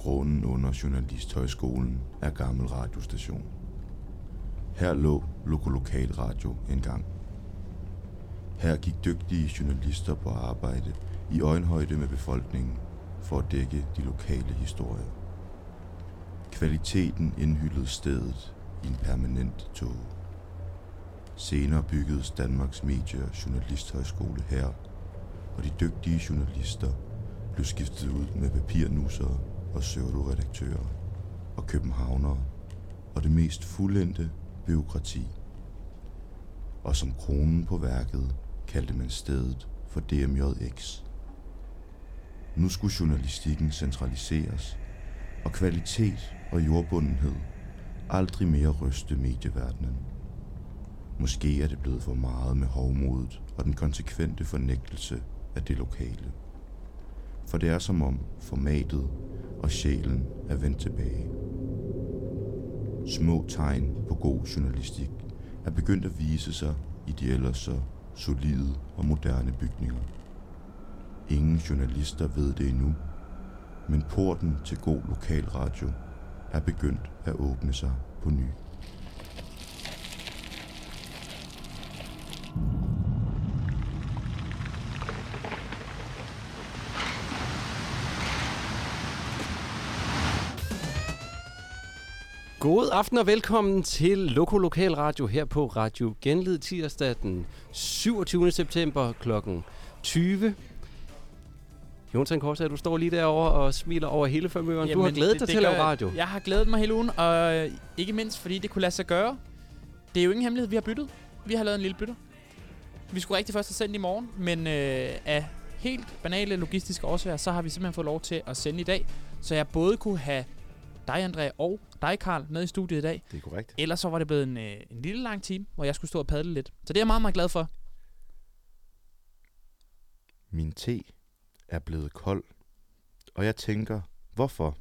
Grunden under Journalisthøjskolen er gammel radiostation. Her lå Lokolokal Radio engang. Her gik dygtige journalister på arbejde i øjenhøjde med befolkningen for at dække de lokale historier. Kvaliteten indhyldede stedet i en permanent tog. Senere byggedes Danmarks Medie- og Journalisthøjskole her, og de dygtige journalister blev skiftet ud med papirnussere og pseudoredaktører og københavnere og det mest fuldendte byråkrati. Og som kronen på værket kaldte man stedet for DMJX. Nu skulle journalistikken centraliseres, og kvalitet og jordbundenhed aldrig mere ryste medieverdenen. Måske er det blevet for meget med hovmodet og den konsekvente fornægtelse af det lokale. For det er som om formatet og sjælen er vendt tilbage. Små tegn på god journalistik er begyndt at vise sig i de ellers så solide og moderne bygninger. Ingen journalister ved det endnu, men porten til god lokalradio er begyndt at åbne sig på ny. God aften og velkommen til Loko Lokal Radio her på Radio Genlyd tirsdag den 27. september kl. 20. Jonathan Korsa, du står lige derovre og smiler over hele formøren. Du har glædet det- dig det til at lave radio. Jeg har glædet mig hele ugen, og øh, ikke mindst fordi det kunne lade sig gøre. Det er jo ingen hemmelighed, vi har byttet. Vi har lavet en lille bytte. Vi skulle rigtig først have sendt i morgen, men øh, af helt banale logistiske årsager, så har vi simpelthen fået lov til at sende i dag. Så jeg både kunne have dig, André, og dig, Karl, med i studiet i dag. Det er korrekt. Ellers så var det blevet en, øh, en lille lang time, hvor jeg skulle stå og padle lidt. Så det er jeg meget, meget glad for. Min te er blevet kold, og jeg tænker, hvorfor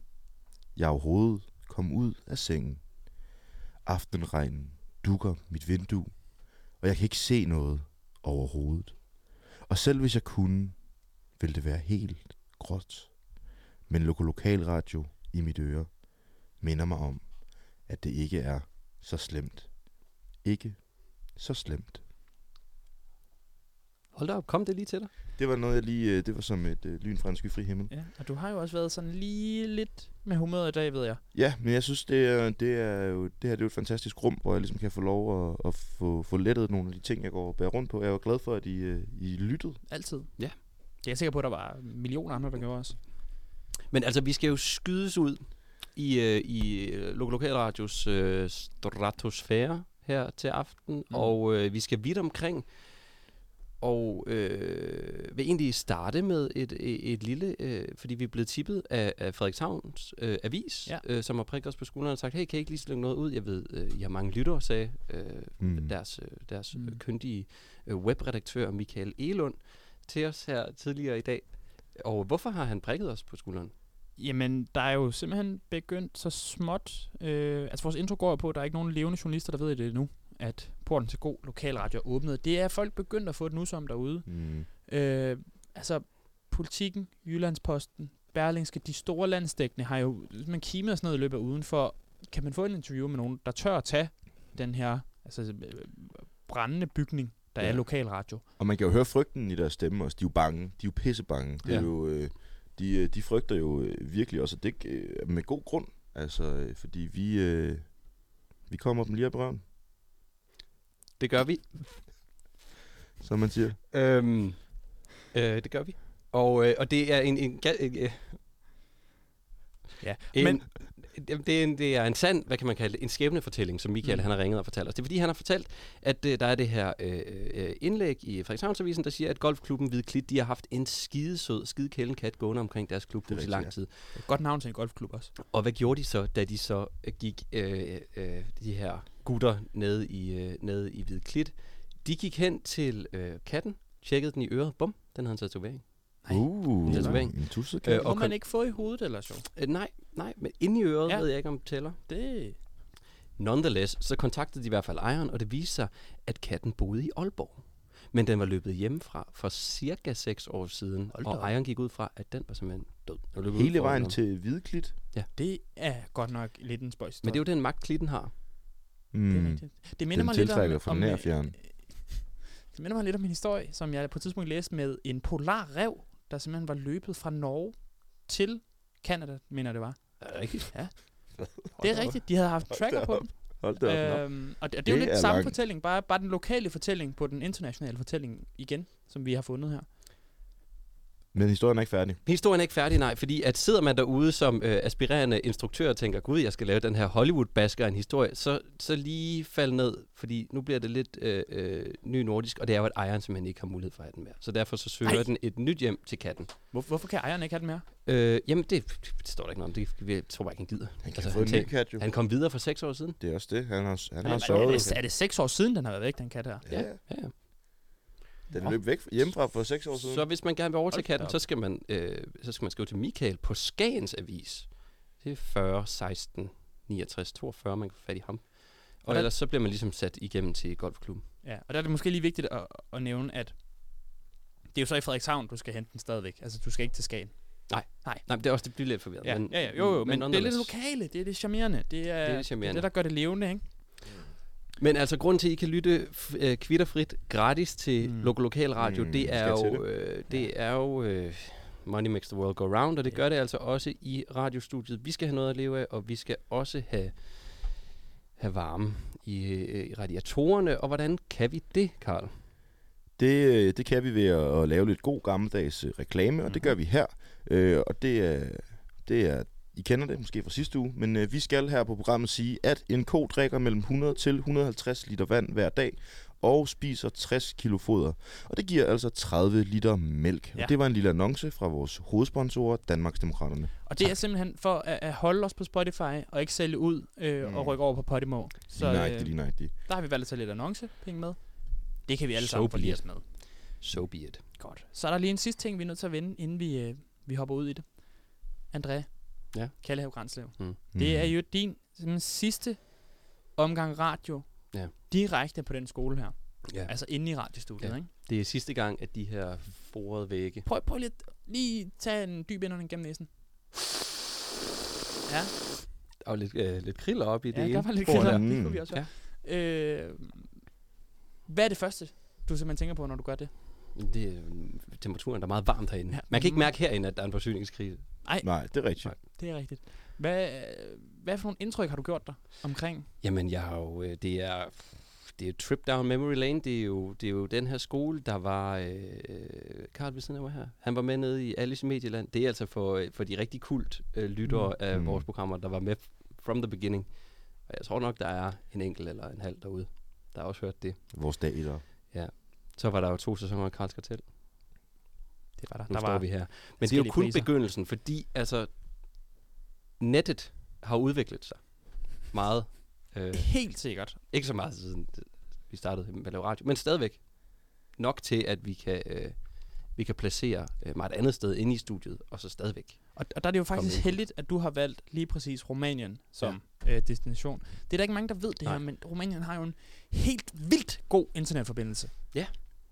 jeg overhovedet kom ud af sengen. Aftenregnen dukker mit vindue, og jeg kan ikke se noget overhovedet. Og selv hvis jeg kunne, ville det være helt gråt. Men lokalradio i mit øre minder mig om, at det ikke er så slemt. Ikke så slemt. Hold da op, kom det lige til dig. Det var noget, jeg lige... øh, Det var som et øh, lyn fra en skyfri himmel. Ja, og du har jo også været sådan lige lidt med humøret i dag, ved jeg. Ja, men jeg synes, det er, det er jo, det her det er jo et fantastisk rum, hvor jeg ligesom kan få lov at, at få, få lettet nogle af de ting, jeg går og bærer rundt på. Jeg er jo glad for, at I, øh, I lyttede. Altid. Ja. Det er jeg sikker på, at der var millioner andre, der gjorde også. Men altså, vi skal jo skydes ud i, øh, i øh, Loko Lokal Radios øh, stratosfære her til aften, mm. og øh, vi skal vidt omkring, og øh, vil egentlig starte med et, et, et lille, øh, fordi vi er blevet tippet af, af Frederikshavns øh, avis, Ja. øh, som har prikket os på skulderen og sagt, hey, kan I ikke lige slynge noget ud? Jeg ved, øh, I har mange lyttere, sagde øh, Mm. deres, øh, deres Mm. mm. kyndige øh, webredaktør Michael Elund til os her tidligere i dag. Og hvorfor har han prikket os på skulderen? Jamen, der er jo simpelthen begyndt så småt. Øh, altså, vores intro går jo på, at der er ikke nogen levende journalister, der ved det nu, at porten til god lokalradio er åbnet. Det er folk begyndt at få et nus om derude. Mm. Øh, altså, politikken, Jyllandsposten, Berlingske, de store landsdækkende har jo man kimet og sådan noget i løbet af ugen for, kan man få en interview med nogen, der tør at tage den her altså, øh, brændende bygning, der ja. Er lokalradio. Og man kan jo høre frygten i deres stemme også. De er jo bange. De er jo pissebange. Det er Ja. jo, øh, de, øh, de frygter jo øh, virkelig også, og det øh, med god grund. Altså, fordi vi, øh, vi kommer dem lige op røven, Det gør vi. som man siger. Øhm, øh, det gør vi. Og, øh, og det er en... en, ga- øh, Ja, en men det, er en, det er en sand, hvad kan man kalde det, en skæbnefortælling, som Michael Mm. han har ringet og fortalt os. Det er fordi, han har fortalt, at øh, der er det her øh, øh, indlæg i Frederikshavnsavisen, der siger, at golfklubben Hvide Klit, de har haft en skidesød, skidekælden kat gående omkring deres klubhus i lang ja. tid. godt navn til en golfklub også. Og hvad gjorde de så, da de så øh, gik øh, øh, de her gutter nede i, øh, nede i Hvide Klit? De gik hen til øh, katten, tjekkede den i øret, bum, den havde en tatovering. Uh, En tatovering. en tusset Øh, må og man kon- ikke få i hovedet, eller så. Øh, nej, nej, men inde i øret Ja. ja. ved jeg ikke, om det tæller. Det... Nonetheless, så kontaktede de i hvert fald ejeren, og det viste sig, at katten boede i Aalborg. Men den var løbet hjemmefra for cirka 6 år siden, Hold og op. ejeren gik ud fra, at den var simpelthen død. Den var Hele vejen til Hvidklit. Det er godt nok lidt en spøjs. Men det er jo den magt, klitten har. Mm. det er rigtigt. Det minder Den mig lidt om, fra om nær øh, fjern. Det minder mig lidt om en historie, som jeg på et tidspunkt læste med en polarrev, der simpelthen var løbet fra Norge til Canada, mener det var. Er det rigtigt? Det er rigtigt. De havde haft tracker på dem. Hold da op. Øhm, og det, og det er jo lidt er samme langt. fortælling, bare, bare den lokale fortælling på den internationale fortælling igen, som vi har fundet her. Men historien er ikke færdig. Historien er ikke færdig, nej, fordi at sidder man derude som øh, aspirerende instruktør og tænker, gud, jeg skal lave den her Hollywood-basker af en historie, så, så lige fald ned, fordi nu bliver det lidt øh, øh, ny nordisk, og det er jo, at ejeren simpelthen ikke har mulighed for at have den mere. Så derfor så søger Ej. den et nyt hjem til katten. Hvor, hvorfor kan ejeren ikke have den mere? Øh, jamen, det, det står der ikke noget om. Det jeg tror bare ikke, han gider. Han kan Altså, han ny kat jo. Han kom videre for seks år siden. Det er også det. Han har, han Er, har er, sørget. det, er det seks år siden, den har været væk, den kat her? Ja, Ja, ja. Den løb væk hjemmefra for seks år siden. Så hvis man gerne vil overtage katten, så skal, man, øh, så skal man skrive til Michael på Skagens Avis. Det er 40, 16, 69, 42, man kan få fat i ham. Og Og der- ellers så bliver man ligesom sat igennem til golfklubben. Ja, og der er det måske lige vigtigt at, at nævne, at det er jo så i Frederikshavn, du skal hente den stadigvæk. Altså, du skal ikke til Skagen. Nej, men det er også det bliver lidt forvirret. Ja, men, ja, ja, jo, jo, men, men det er lidt lokale, det er det charmerende. Det er Det er det det, charmerende. er det der gør det levende, ikke? Men altså, grund til, at I kan lytte øh, kvitterfrit gratis til Mm. mm. Lok Lokal Radio, Mm, det er jo, øh, det er jo øh, Money Makes the World Go Round, og det Ja. gør det altså også i radiostudiet. Vi skal have noget at leve af, og vi skal også have, have varme i, øh, i radiatorerne. Og hvordan kan vi det, Karl? Det, øh, det kan vi ved at, at lave lidt god gammeldags øh, reklame, og det gør vi her. Øh, og det er, det er, I kender det måske fra sidste uge, men øh, vi skal her på programmet sige, at en ko drikker mellem 100 til 150 liter vand hver dag, og spiser 60 kilo foder. Og det giver altså 30 liter mælk. Ja. Og det var en lille annonce fra vores hovedsponsorer, Danmarksdemokraterne. Og det er simpelthen for at, at holde os på Spotify, og ikke sælge ud øh, Mm. og rykke over på Podimo. Så, lige øh, lige nøjagtigt. der har vi valgt at tage lidt annoncepenge med. Det kan vi alle So sammen få be lige it. med. So be it. Godt. Så er der lige en sidste ting, vi er nødt til at vende, inden vi, øh, vi hopper ud i det. André. Ja. Kallehav Grænslev. Mm. Det er jo din simpelthen, sidste omgang radio Ja. direkte på den skole her. Ja. Altså inde i radiostudiet, Ja. ikke? Det er sidste gang, at de her forede vægge... Prøv, prøv lige, at- lige tage en dyb indånding gennem næsen. Ja, Og lidt, øh, lidt kriller op i det ja ene der var lidt kriller. der. Det Mm. kunne vi også ja. øh, Hvad er det første, du simpelthen tænker på, når du gør det? Det er øh, temperaturen, der er meget varmt herinde. Ja. Man kan ikke mærke herinde, at der er en forsyningskrise. Nej, det er rigtigt. Nej. Det er rigtigt. Hvad, hvad for nogle indtryk har du gjort dig omkring? Jamen, jeg har jo, øh, det er, det er trip down memory lane. Det er jo, det er jo den her skole, der var, øh, Karl ved siden her. Han var med nede i Alice i Medieland. Det er altså for, øh, for de rigtig kult øh, lyttere Mm. mm. af Mm. vores programmer, der var med from the beginning. Og jeg tror nok, der er en enkelt eller en halv derude, der har også hørt det. Vores dag i dag. Så var der jo to sæsoner af Karls Kartel. Det var der. Nu der står var, vi her. Men det er jo kun priser. begyndelsen, fordi altså, nettet har udviklet sig meget. Øh, Helt sikkert. ikke så meget siden det- vi startede med at lave radio, men stadigvæk nok til, at vi kan, øh, vi kan placere øh, mig et andet sted inde i studiet, og så stadigvæk. Og, og der er det jo faktisk ind heldigt, at du har valgt lige præcis Rumænien som ja. øh, destination. Det er der ikke mange, der ved det Nej. her, men Rumænien har jo en helt vildt god internetforbindelse.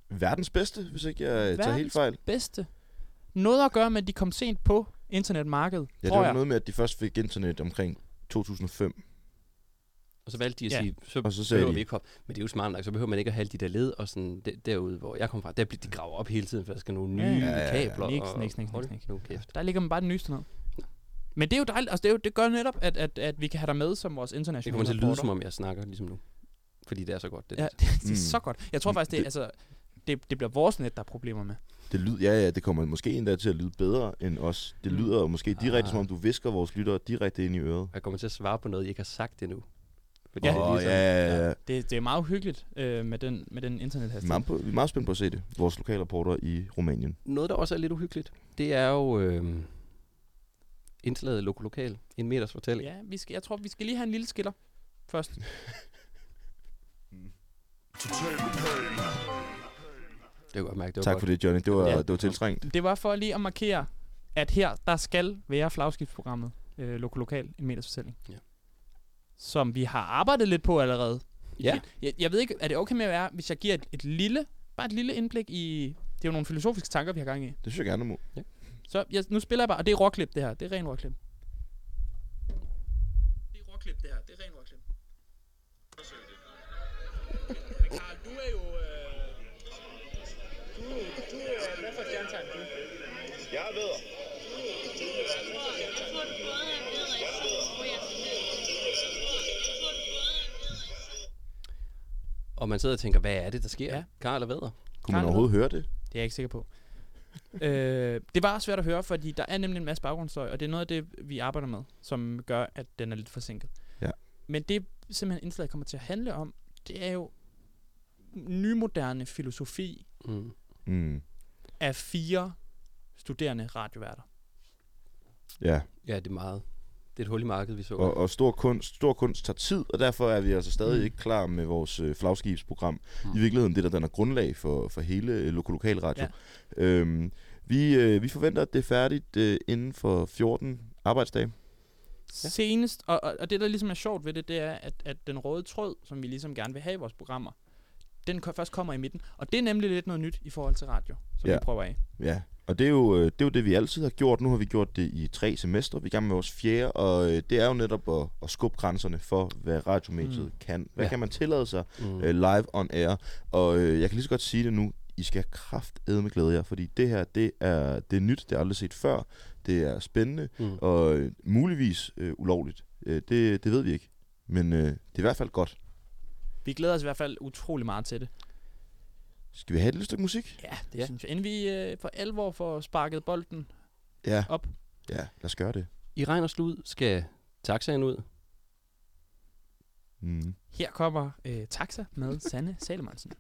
Verdens bedste, hvis ikke jeg tager Verdens helt fejl. Bedste. Noget at gøre med, at de kom sent på internetmarkedet, Ja, det tror var jeg. noget med, at de først fik internet omkring 2005. Og så valgte de at Ja. sige, så, Og så sagde behøver de- vi ikke hoppe. Men det er jo smart nok, så behøver man ikke at have de der led, og sådan der, derude, hvor jeg kommer fra, der bliver de graver op hele tiden, for der skal nogle nye Ja, ja, ja, kabler. Niks, og, niks, niks, hold niks, nu kæft. Der ligger man bare den nyeste ned. Men det er jo dejligt. Altså, det, er jo, det gør netop, at, at, at vi kan have dig med som vores Det internationale kommer til at lyde, som om jeg snakker ligesom nu. Fordi det er så godt, det Ja, det, det er Mm. så godt. Jeg tror faktisk, det, er- altså, det, det bliver vores net, der er problemer med. Det lyder, ja, ja, det kommer måske endda til at lyde bedre end os. Det Mm. lyder måske direkte, Ah. som om du visker vores lyttere direkte ind i øret. Jeg kommer til at svare på noget, I ikke har sagt endnu. Fordi Ja. det er Åh, ligesom- ja, ja, ja. Det, det er meget uhyggeligt øh, med den, med den Vi er, internethastighed. meget vi er meget spændt på at se det. Vores lokale reporter i Rumænien. Noget, der også er lidt uhyggeligt, det er jo øh, indslaget Loko Lokal. En meters fortælling. Ja, vi skal, jeg tror, vi skal lige have en lille skiller først. Det kan jeg godt mærke, det var Tak godt. for det, Johnny. Det var, Ja. det var tiltrængt. Det var for lige at markere, at her, der skal være flagskibsprogrammet øh, Loko Lokal, en meters fortælling. Ja. Som vi har arbejdet lidt på allerede. Ja, Jeg, jeg ved ikke, er det okay med at være, hvis jeg giver et, et lille bare et lille indblik i... Det er jo nogle filosofiske tanker, vi har gang i. Det synes jeg gerne, du må. Så jeg, nu spiller jeg bare, og det er rockklip det her. Det er ren rockklip. Det er rockklip det her. Det er ren rockklip. Men Karl, du er jo... Øh, du, du er... Hvad for et stjernetegn er du? Jeg ved. Og man sidder og tænker, hvad er det, der sker? Ja. Karl og Væder. Kunne man overhovedet høre det? Det er jeg ikke sikker på. øh, det var svært at høre, fordi der er nemlig en masse baggrundsstøj, og det er noget af det, vi arbejder med, som gør, at den er lidt forsinket. Ja. Men det, simpelthen indslaget kommer til at handle om, det er jo nymoderne filosofi Mm. Mm. af fire studerende radioværter. Ja, Ja, det er meget. Det er et hul i markedet, vi så. og, og stor, kunst, stor kunst tager tid, og derfor er vi altså stadig Mm. ikke klar med vores øh, flagskibsprogram. Mm. I virkeligheden det, der danner grundlag for, for hele øh, lokalradio. Ja. Øhm, vi, øh, vi forventer, at det er færdigt øh, inden for 14 arbejdsdage. Ja. Senest, og, og, og det der ligesom er sjovt ved det, det er, at, at den røde tråd, som vi ligesom gerne vil have i vores programmer, den først kommer i midten. Og det er nemlig lidt noget nyt i forhold til radio, som Ja. vi prøver af. Ja, og det er, jo, øh, det er jo det, vi altid har gjort. Nu har vi gjort det i tre semestre. Vi er i gang med vores fjerde, og øh, det er jo netop at, at skubbe grænserne for, hvad radiomediet Mm. kan. Hvad Ja. kan man tillade sig Mm. øh, live on air? Og øh, jeg kan lige så godt sige det nu. I skal kraft med glæde jer, fordi det her, det er, det er nyt. Det er aldrig set før. Det er spændende, Mm. og øh, muligvis øh, ulovligt. Øh, det, det ved vi ikke. Men øh, det er i hvert fald godt. Vi glæder os i hvert fald utrolig meget til det. Skal vi have et lille stykke musik? Ja, det Ja. synes jeg. Inden vi øh, for alvor får sparket bolden Ja. op. Ja, lad os gøre det. I regn og slud skal taxaen ud. Mm. Her kommer øh, Taxa med Sanne Salemonsen.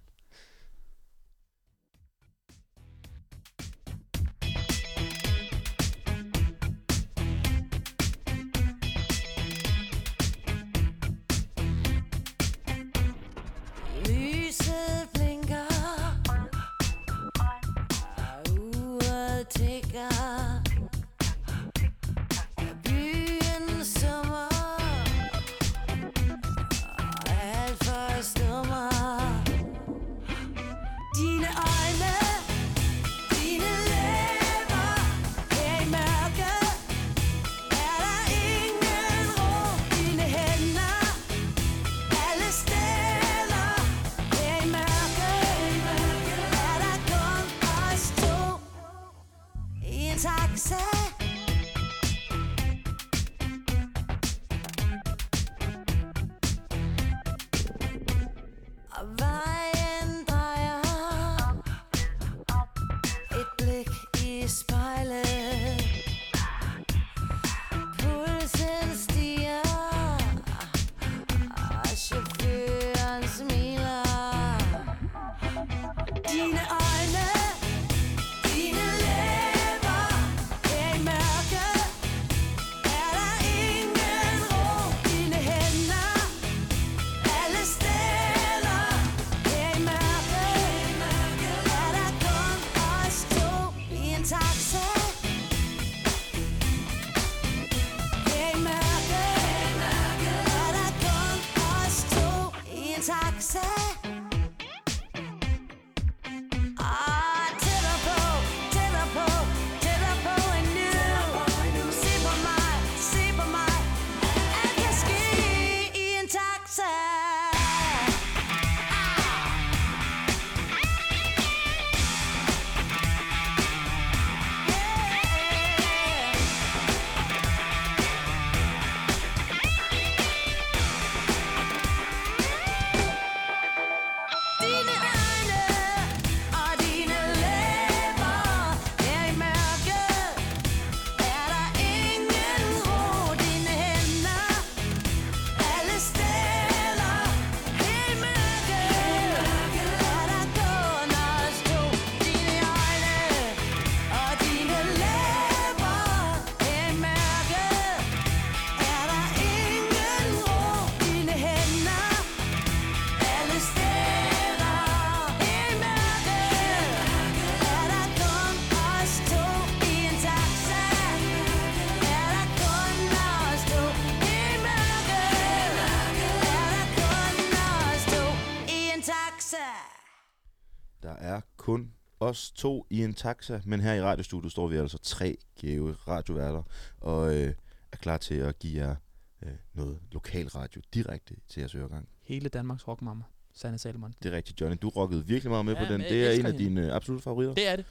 Os to i en taxa, men her i radiostudiet står vi altså tre gave radioværter, og øh, er klar til at give jer øh, noget lokal radio direkte til jeres øregang. Hele Danmarks rockmamma, Sanne Salomon. Det er rigtigt, Johnny. Du rockede virkelig meget med Ja, på den. Det er en af hende. dine øh, absolutte favoritter. Det er det.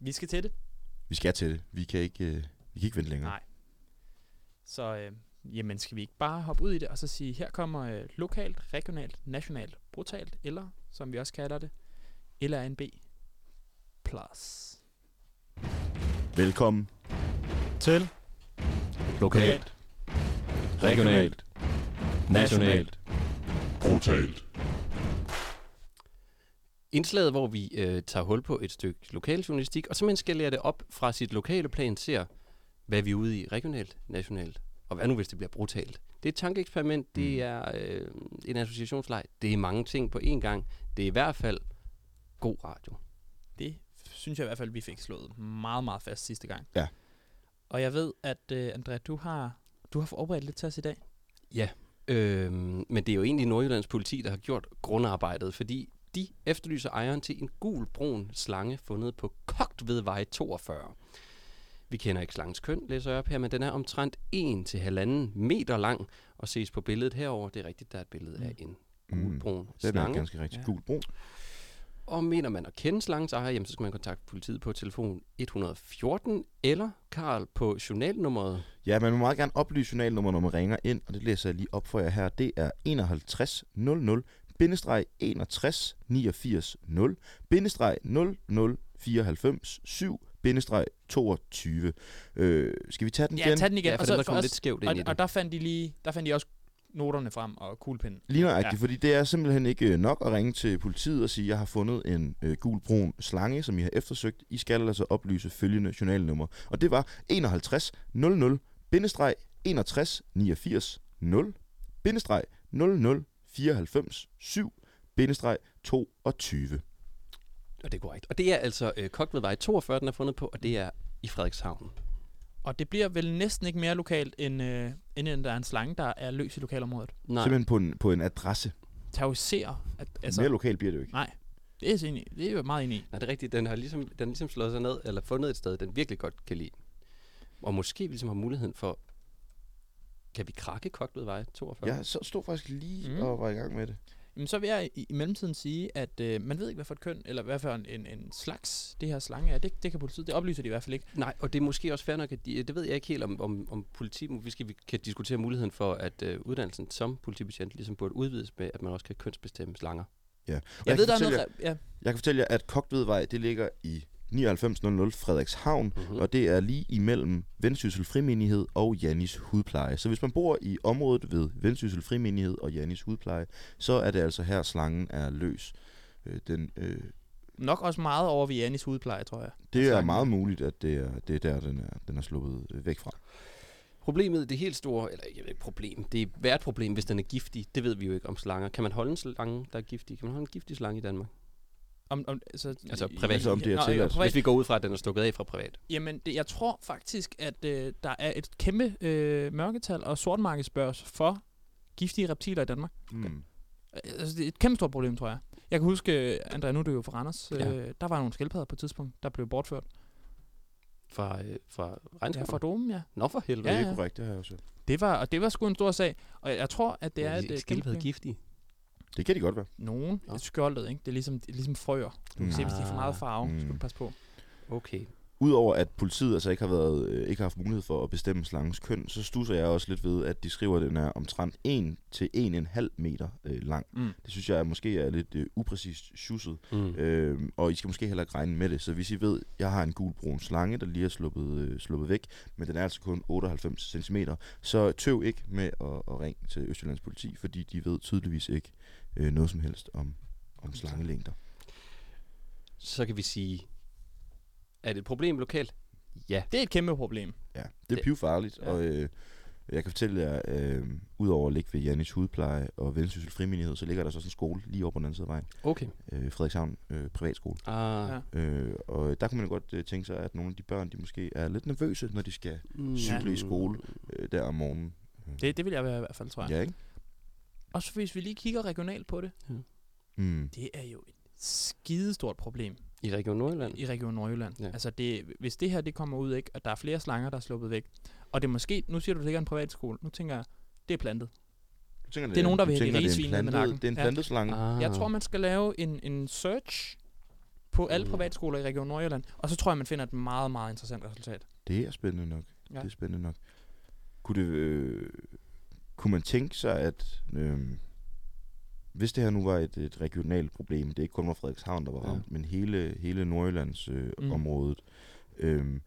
Vi skal til det. Vi skal til det. Vi kan ikke, øh, vi kan ikke vente længere. Nej. Så øh, jamen, skal vi ikke bare hoppe ud i det, og så sige, her kommer øh, lokalt, regionalt, nationalt, brutalt, eller som vi også kalder det, LRNB plus. Velkommen. Til Lokalt. Regionalt. Nationalt. Brutalt. Indslaget, hvor vi øh, tager hul på et stykke lokaljournalistik, og simpelthen skalerer det op fra sit lokale plan, ser, hvad vi er ude i regionalt, nationalt, og hvad nu, hvis det bliver brutalt. Det er et tankeeksperiment, det Mm. er øh, en associationsleg, det er mange ting på én gang. Det er i hvert fald god radio. Det synes jeg i hvert fald, vi fik slået meget, meget fast sidste gang. Ja. Og jeg ved, at øh, Andrea, du har, du har forberedt lidt til os i dag. Ja, øhm, men det er jo egentlig Nordjyllands politi, der har gjort grundarbejdet, fordi de efterlyser ejeren til en gul brun slange fundet på Kogt ved vej 42. Vi kender ikke slangens køn, læser jeg op her, men den er omtrent 1-1,5 meter lang, og ses på billedet herover. Det er rigtigt, der er et billede af en Mm. gulbrun Det er slange. ganske rigtigt. Ja. Gul brun. Og mener man at kende slangens ejer, jamen, så skal man kontakte politiet på telefon 114 eller Karl på journalnummeret Ja, man må meget gerne oplyse journalnummer, når man ringer ind, og det læser jeg lige op for jer her. Det er 51 00 bindestreg 61 89 0 bindestreg 00 94 7 bindestreg 22. Øh, skal vi tage den Ja, igen? tag den igen. Ja, for og, dem, så, der kom lidt skævt ind og, i det. og der fandt de lige, der fandt de også noterne frem og kuglepinden. Lige nøjagtigt, Ja. fordi det er simpelthen ikke øh, nok at ringe til politiet og sige, at jeg har fundet en øh, gul brun slange, som I har eftersøgt. I skal altså oplyse følgende journalnummer. Og det var 51 00 bindestreg 61 89 0 bindestreg 00 94 7 bindestreg 22. Og det er korrekt. Og det er altså øh, Kogt ved vej 42, den er fundet på, og det er i Frederikshavn. Og det bliver vel næsten ikke mere lokalt, end, øh, end der er en slange, der er løs i lokalområdet. Nej, Simpelthen på en, på en adresse. Terroriserer. At, Altså, Mere lokalt bliver det jo ikke. nej, det er, enig, det er jeg meget enig i. Nej, det er rigtigt. Den har ligesom, den har ligesom slået sig ned, eller fundet et sted, den virkelig godt kan lide. Og måske vi ligesom har muligheden for, kan vi krakke Kogt ved vej 42? Jeg så stod faktisk lige mm. og var i gang med det. Men så vil jeg i, i mellemtiden sige, at øh, man ved ikke, hvad for et køn, eller hvad for en, en, en slags det her slange er. Det, det kan politiet, det oplyser de i hvert fald ikke. Nej, og det er måske også fair nok, at de, det ved jeg ikke helt om, om, om politi, vi skal vi kan diskutere muligheden for, at øh, uddannelsen som politibetjent ligesom burde udvides med, at man også kan kønsbestemme slanger. Ja. Og Jeg, ved, kan der er fortælle noget... jer, Ja, jeg kan fortælle jer, at Kogtvedvej, det ligger i 9900 Frederikshavn, Mm-hmm. og det er lige imellem Vendsyssel Frimenighed og Jannis Hudpleje. Så hvis man bor i området ved Vendsyssel Frimenighed og Jannis Hudpleje, så er det altså her, slangen er løs. Øh, Den, øh, nok også meget over ved Janis hudpleje, tror jeg. det er meget muligt, at det er, det er der, den er, den er sluppet øh, væk fra. Problemet, det helt store, eller jeg ved ikke problem, det er hvert problem, hvis den er giftig. Det ved vi jo ikke om slanger. Kan man holde en slange, der er giftig? Kan man holde en giftig slange i Danmark? Om, om, altså, Altså privat. Altså, om det er Nå, tilladt. privat. Hvis vi går ud fra, at den er stukket af fra privat. Jamen, det, jeg tror faktisk, at øh, der er et kæmpe øh, mørketal og sortmarkedsbørs for giftige reptiler i Danmark. Mm. Øh, Altså, det er et kæmpe stort problem, tror jeg. Jeg kan huske, øh, Andrea, nu er du jo fra Randers. Ja. Øh, der var nogle skildpadder på et tidspunkt, der blev bortført. Fra, øh, fra Ja, regnskoven? fra domen, ja. Nå for helvede. Det Ja, er ja. korrekt, det har jeg også. Det var, og det var sgu en stor sag. Og jeg, jeg tror, at det er et, et et skildpadde kæmpe problem. giftige. Det kan de godt være. Nogen. Et skjoldet, ikke? Det er ligesom, det er ligesom frøer. Du kan Mm. se, hvis de er for meget farve, Mm. skal du passe på. Okay. Udover at politiet altså ikke har, været, øh, ikke har haft mulighed for at bestemme slangens køn, så stusser jeg også lidt ved, at de skriver, at den er omtrent 1 til 1,5 meter øh, lang. Mm. Det synes jeg måske er lidt øh, upræcist schusset. Mm. Øh, og I skal måske heller ikke regne med det. Så hvis I ved, jeg har en gulbrun slange, der lige er sluppet, øh, sluppet væk, men den er altså kun 98 cm, så tøv ikke med at, at ringe til Østjyllands politi, fordi de ved tydeligvis ikke øh, noget som helst om, om slangelængder. Så kan vi sige, er det et problem lokalt? Ja. Det er et kæmpe problem. Ja, det Det- er pivfarligt, Ja. og øh, jeg kan fortælle jer, øh, udover at ligge ved Jannis Hudpleje og Vendsyssel Frimenighed, så ligger der så sådan en skole lige over på den anden side af vejen. Okay. Øh, Frederikshavn øh, Privatskole. Ah, Ja. Øh, og der kunne man godt øh, tænke sig, at nogle af de børn, de måske er lidt nervøse, når de skal mm, cykle i skole øh, der om morgenen. Det, det vil jeg være i hvert fald, tror jeg. Ja, ikke? Også hvis vi lige kigger regionalt på det. Mm. Det er jo et skidestort problem I Region Nordjylland? i Region Nordjylland. Ja. Ja. Altså, det, hvis det her det kommer ud, ikke, og der er flere slanger, der er sluppet væk, og det er måske, nu siger du, det ikke er en privatskole, nu tænker jeg, det er plantet. Du tænker, Det er nogen, der vil have de det er rige med nakken. Det er en Ja. plantet slange. Ah. Jeg tror, man skal lave en, en search på alle Mm. privatskoler i Region Nordjylland, og så tror jeg, man finder et meget, meget interessant resultat. Det er spændende nok. Ja. Det er spændende nok. Kunne, det, øh, kunne man tænke sig, at øh, hvis det her nu var et, et regionalt problem, det ikke kun var Frederikshavn, der var Ja. ramt, men hele, hele Nordjyllands øh, Mm. området, øh,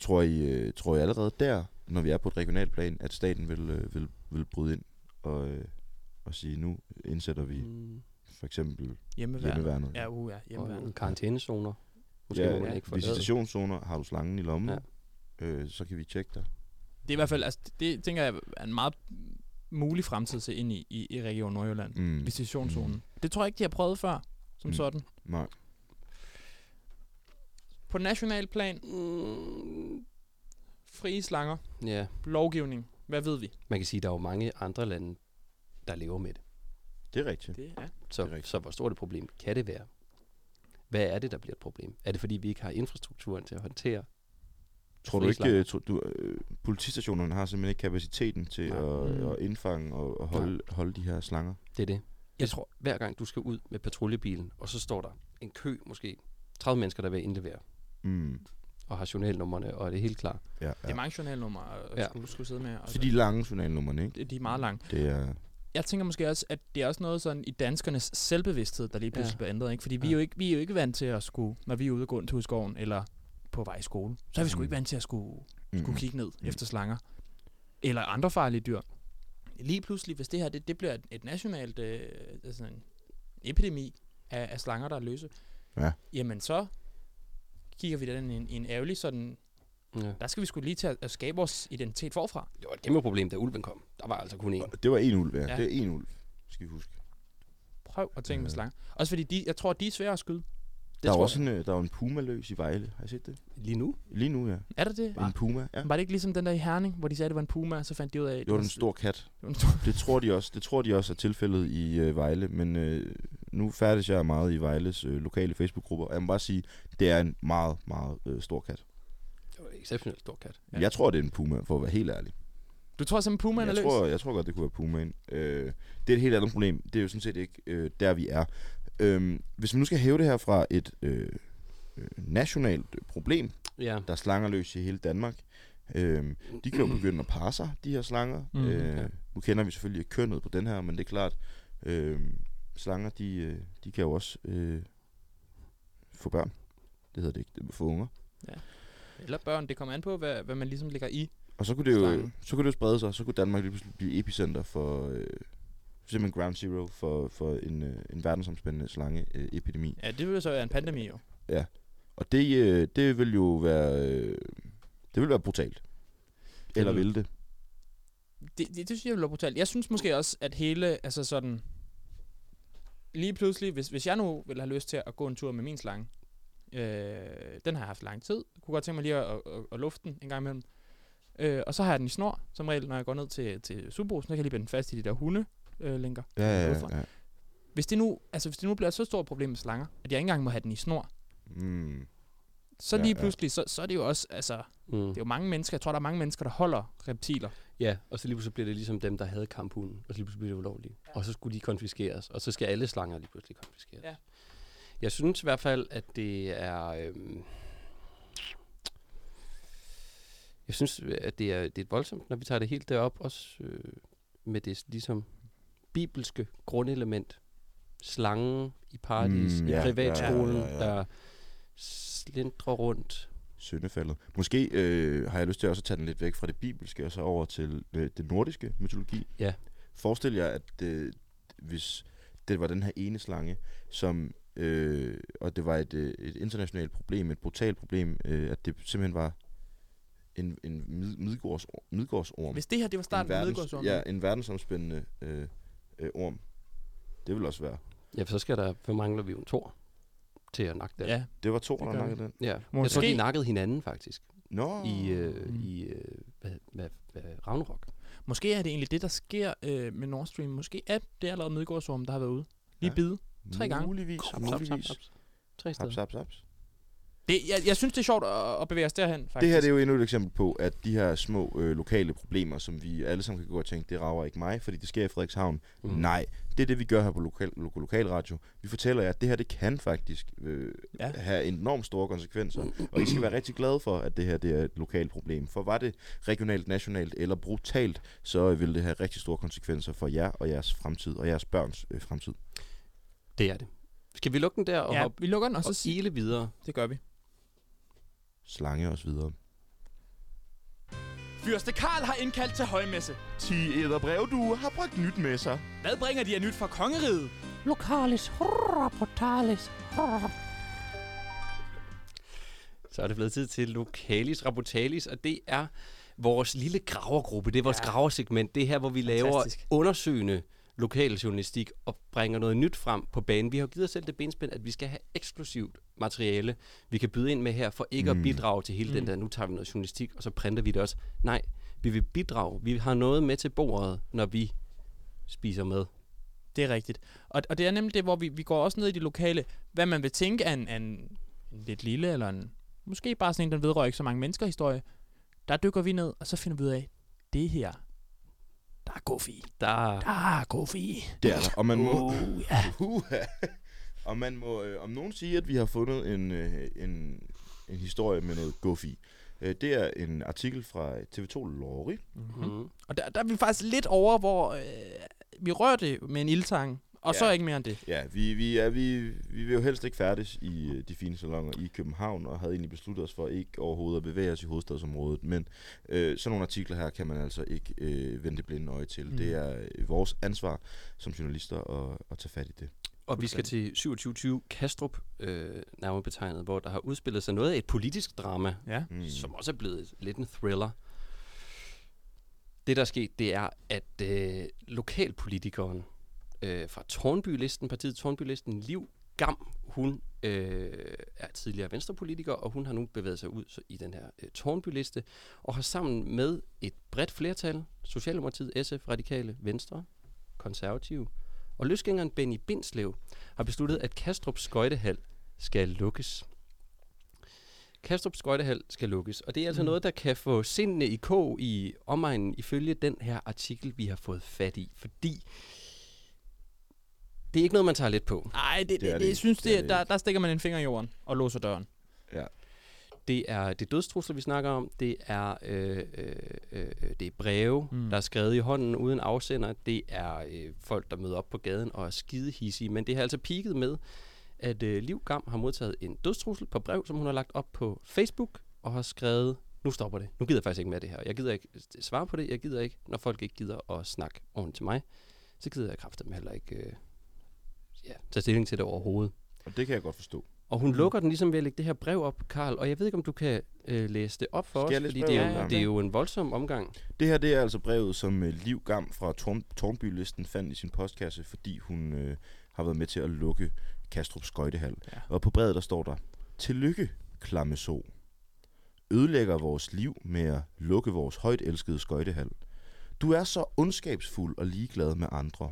tror, I, øh, tror I allerede der, når vi er på et regionalt plan, at staten vil, øh, vil, vil bryde ind og, øh, og sige, nu indsætter vi Mm. for eksempel Hjemmeværnet. hjemmeværnet. Ja, uh, ja, Og hjemmeværnet. karantænezoner. Måske ja, ja, man ikke visitationszoner, har du slangen i lommen, Ja. ja. øh, så kan vi tjekke dig. Det er i hvert fald, altså, det tænker jeg er en meget mulig fremtid til ind i, i, i Region Nordjylland. Mm. Visitationszonen. Mm. Det tror jeg ikke, de har prøvet før, som Mm. sådan. Nej. På national plan, Mm. frie slanger, Ja, lovgivning. Hvad ved vi? man kan sige, at der er jo mange andre lande, der lever med det. Det er rigtigt. Det er. Så, Det er rigtigt. så hvor stort et problem kan det være? Hvad er det, der bliver et problem? Er det, fordi vi ikke har infrastrukturen til at håndtere? Tror du ikke, øh, tror, du, øh, politistationerne har simpelthen ikke kapaciteten til Nej. at, Mm. at indfange og, og holde, holde de her slanger? Det er det. Jeg tror, hver gang du skal ud med patruljebilen, og så står der en kø, måske 30 mennesker, der vil indlevere, Mm. og har journalnummerne, og er det helt klar. Ja, det er mange journalnumre at Ja. ja. skulle, skulle sidde med. Og Så de lange journalnummerne, ikke? de, de er meget lange. Det er... Jeg tænker måske også, at det er også noget sådan i danskernes selvbevidsthed, der lige pludselig Ja. bliver ændret. Ikke? Fordi vi, Ja. er jo ikke, vi er jo ikke vant til at skulle, når vi er ude og gå en tur i skoven, eller på vej i skole, så er vi sgu Mm. ikke vant til at skulle, Mm. skulle kigge ned Mm. efter slanger. Eller andre farlige dyr. Lige pludselig, hvis det her det, det bliver et, et nationalt øh, altså en epidemi af, af slanger, der er løse, Ja. jamen så kigger vi den i en, en ærgerlig sådan, Ja. der skal vi skulle lige til at, at skabe vores identitet forfra. Det var et kæmpe problem, da ulven kom. Der var altså kun én. Det var en ulv, ja. Ja. ja. Det er en ulv, skal vi huske. Prøv at tænke med Ja. slanger. Også fordi de, jeg tror, de er svære at skyde. Der er også en, øh, der er en puma løs i Vejle. Har I set det? Lige nu? Lige nu, ja. Er der det? En puma, ja. Var det ikke ligesom den der i Herning, hvor de sagde, at det var en puma, og så fandt de ud af... Det var en stor kat. det var en stor Det tror de også, det tror de også er tilfældet i øh, Vejle, men øh, nu færdes jeg meget i Vejles øh, lokale Facebook-grupper, og jeg må bare sige, det er en meget, meget øh, stor kat. Det var en exceptionelt stor kat. Ja. Jeg tror, det er en puma, for at være helt ærlig. Du tror simpelthen, pumaen er jeg løs? tror, jeg tror godt, det kunne være pumaen. Øh, det er et helt andet problem. Det er jo sådan set ikke øh, der, vi er. Øh, hvis man nu skal hæve det her fra et øh, øh, nationalt problem, Ja. der er slanger løs i hele Danmark, øh, de kan jo begynde at parre sig, de her slanger. Mhm. øh, Ja. Nu kender vi selvfølgelig ikke kønnet på den her, men det er klart, øh, slanger, de, øh, de kan jo også øh, få børn. Det hedder det ikke, det er få unger. Eller børn, det kommer an på, hvad, hvad man ligesom ligger i. Og så kunne det jo, Slangen. så kunne det jo sprede sig, så kunne Danmark lige pludselig blive epicenter for, øh, simpelthen ground zero for, for en, øh, en verdensomspændende slange øh, epidemi. Ja, det vil jo så være en pandemi jo. Og det, øh, det vil jo være, øh, det vil være brutalt. Eller vil- vil det? Det, det, det synes jeg vil være brutalt. Jeg synes måske også, at hele, altså sådan... Lige pludselig, hvis, hvis jeg nu vil have lyst til at gå en tur med min slange, øh, den har jeg haft lang tid. Jeg kunne godt tænke mig lige at, at, at, at lufte den en gang imellem. Øh, og så har jeg den i snor, som regel, når jeg går ned til, til Subrosen, så kan jeg lige binde den fast i de der hunde øh, linker. Ja, ja, Hvorfor? ja. Hvis det, nu, altså, hvis det nu bliver et så stort problem med slanger, at jeg ikke engang må have den i snor, Mm. så Ja, lige ja. pludselig, så, så er det jo også, altså, Mm. det er jo mange mennesker, jeg tror, der er mange mennesker, der holder reptiler. Ja, og så lige pludselig bliver det ligesom dem, der havde kamphunden, og så lige pludselig bliver det ulovligt. Ja. Og så skulle de konfiskeres, og så skal alle slanger lige pludselig konfiskeres. Ja. Jeg synes i hvert fald, at det er... Øhm, jeg synes, at det er, det er voldsomt, når vi tager det helt derop, også øh, med det ligesom bibelske grundelement. Slangen i paradis, Mm, i ja, privatskolen, ja, ja, ja. der slindrer rundt. Syndefaldet. Måske øh, har jeg lyst til også at tage den lidt væk fra det bibelske, og så over til øh, det nordiske mytologi. Ja. Forestil jer, at øh, hvis det var den her ene slange, som, øh, og det var et, øh, et internationalt problem, et brutalt problem, øh, at det simpelthen var en, en mid, midgårds, midgårdsorm. Hvis det her, det var starten en på Midgårdsormen, Ja, en verdensomspændende øh, øh, orm. Det vil også være. Ja, for så skal der, for mangler vi jo en tor til at nakke den. ja, Det var to, der nakkede den. Ja, jeg Måske- tror, de nakkede hinanden faktisk Nå. i, øh, Mm. i øh, hvad, hvad, hvad, Ragnarok. Måske er det egentlig det, der sker øh, med Nord Stream. Måske er det allerede Midgårdsormen, der har været ude. Lige Ja. bide. Tre gange. Muligvis, Haps, haps, haps, muligvis. haps. Tre steder. Haps, haps, haps. Det, jeg, jeg synes, det er sjovt at, at bevæge os derhen, faktisk. Det her det er jo endnu et eksempel på, at de her små øh, lokale problemer, som vi alle sammen kan gå og tænke, det rager ikke mig, fordi det sker i Frederikshavn. Mm. Nej, det er det, vi gør her på lokal, lo- lokalradio. Vi fortæller jer, at det her, det kan faktisk øh, Ja. have enormt store konsekvenser. Og I skal være rigtig glade for, at det her det er et lokalt problem. For var det regionalt, nationalt eller brutalt, så øh, vil det have rigtig store konsekvenser for jer og jeres fremtid, og jeres børns øh, fremtid. Det er det. Skal vi lukke den der og Ja, hoppe vi lukker den, og og så ile videre? Det gør vi. Slange os videre. Fyrste Karl har indkaldt til højmesse. 10 æderbrev, du har bragt nyt med sig. Hvad bringer de af nyt fra kongeriget? Lokalis, hurra. Så er det blevet tid til Lokalis Rabotalis, og det er vores lille gravergruppe. Det er vores ja. Graversegment. Det er her, hvor vi laver Fantastisk. undersøgende lokal journalistik og bringer noget nyt frem på banen. Vi har jo givet os selv det benspænd, at vi skal have eksklusivt materiale, vi kan byde ind med her, for ikke mm. at bidrage til hele mm. den der, nu tager vi noget journalistik, og så printer vi det også. Nej, vi vil bidrage. Vi har noget med til bordet, når vi spiser med. Det er rigtigt. Og, og det er nemlig det, hvor vi, vi går også ned i de lokale, hvad man vil tænke af en, af en, en lidt lille, eller en, måske bare sådan en, den vedrører ikke så mange mennesker historie. Der dykker vi ned, og så finder vi ud af, det her, der er Gofi. Der Der er Gofi. Det er der. Og man må... Uh, ja. Og man må øh, om nogen sige, at vi har fundet en, øh, en, en historie med noget Gofi. Øh, det er en artikel fra TV2 Lorry. Mm-hmm. mm. Og der, der er vi faktisk lidt over, hvor øh, vi rører det med en ildtang, og ja. så ikke mere end det. Ja, vi, vi, er, vi, vi vil jo helst ikke færdes i øh, de fine salonger i København, og havde egentlig besluttet os for ikke overhovedet at bevæge os i hovedstadsområdet. Men øh, sådan nogle artikler her kan man altså ikke øh, vente blinde øje til. Mm. Mm. Det er øh, vores ansvar som journalister at, at tage fat i det. Og vi skal til 2720 Kastrup, øh, nærmere betegnet, hvor der har udspillet sig noget af et politisk drama, Ja. Mm. som også er blevet lidt en thriller. Det, der er sket, det er, at øh, lokalpolitikeren øh, fra Tornby-listen, partiet Tornby-listen, Liv Gam, hun øh, er tidligere venstrepolitiker, og hun har nu bevæget sig ud i den her øh, Tornby-liste, og har sammen med et bredt flertal, Socialdemokratiet, SF, Radikale, Venstre, Konservative, og løsgængeren Benny Bindslev har besluttet, at Kastrup Skøjtehal skal lukkes. Kastrup Skøjtehal skal lukkes, og det er altså mm. noget, der kan få sindene i kog i omegnen ifølge den her artikel, vi har fået fat i, fordi det er ikke noget, man tager let på. Nej, det, det, Det det, er jeg synes, Det er det, det der, der stikker man en finger i jorden og låser døren. Ja. Det er det dødstrusler, vi snakker om. Det er, øh, øh, øh, det er breve, Mm. der er skrevet i hånden uden afsender. Det er øh, folk, der møder op på gaden og er skide hissige. Men det har altså peaked med, at øh, Liv Gam har modtaget en dødstrussel på brev, som hun har lagt op på Facebook, og har skrevet, nu stopper det. Nu gider jeg faktisk ikke med det her. Jeg gider ikke svare på det. Jeg gider ikke, når folk ikke gider at snakke ordentligt til mig. Så gider jeg kraftedeme heller ikke øh, ja, tage stilling til det overhovedet. Og det kan jeg godt forstå. Og hun lukker den ligesom ved at lægge det her brev op, Karl. Og jeg ved ikke, om du kan øh, læse det op for Skal os, fordi det er, Ja, det er jo en voldsom omgang. Det her det er altså brevet, som øh, Liv Gam fra Torn, Tornby-listen fandt i sin postkasse, fordi hun øh, har været med til at lukke Kastrup Skøjtehal. Ja. Og på brevet der står der, Tillykke, klamme så. Ødelægger vores liv med at lukke vores højt elskede skøjtehal. Du er så ondskabsfuld og ligeglad med andre.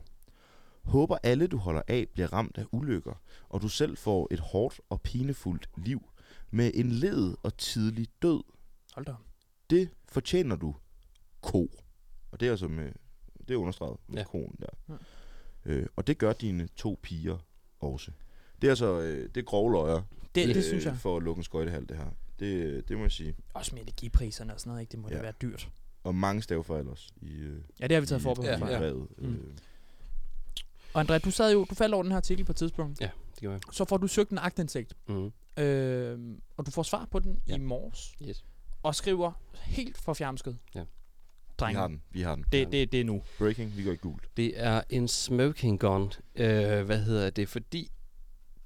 Håber alle, du holder af, bliver ramt af ulykker, og du selv får et hårdt og pinefuldt liv med en led og tidlig død. Hold da. Det fortjener du, ko. Og det er altså med, det er understreget med Ja. ja. koen der. Ja. Øh, og det gør dine to piger også. Det er altså, øh, det er grove løjer. Det, det øh, synes jeg. For at lukke en skøjtehal, det her. Det, det må jeg sige. Også med energipriserne og sådan noget, ikke? Det må ja. Ja. da være dyrt. Og mange stavefejl også i, øh, Ja, det har vi taget forbehold Ja, for. i ja. brevet. Mm. Og André, du sad jo, du faldt over den her artikel på et tidspunkt. Ja, det gør jeg. Så får du søgt en agtindsigt, Mm. øh, og du får svar på den ja. Ja. i morges, Yes. og skriver helt forfjamsket. Ja. vi Drenge, har den, vi har den. det, det, det er nu. Breaking, vi går i gult. Det er en smoking gun. Øh, hvad hedder det? Fordi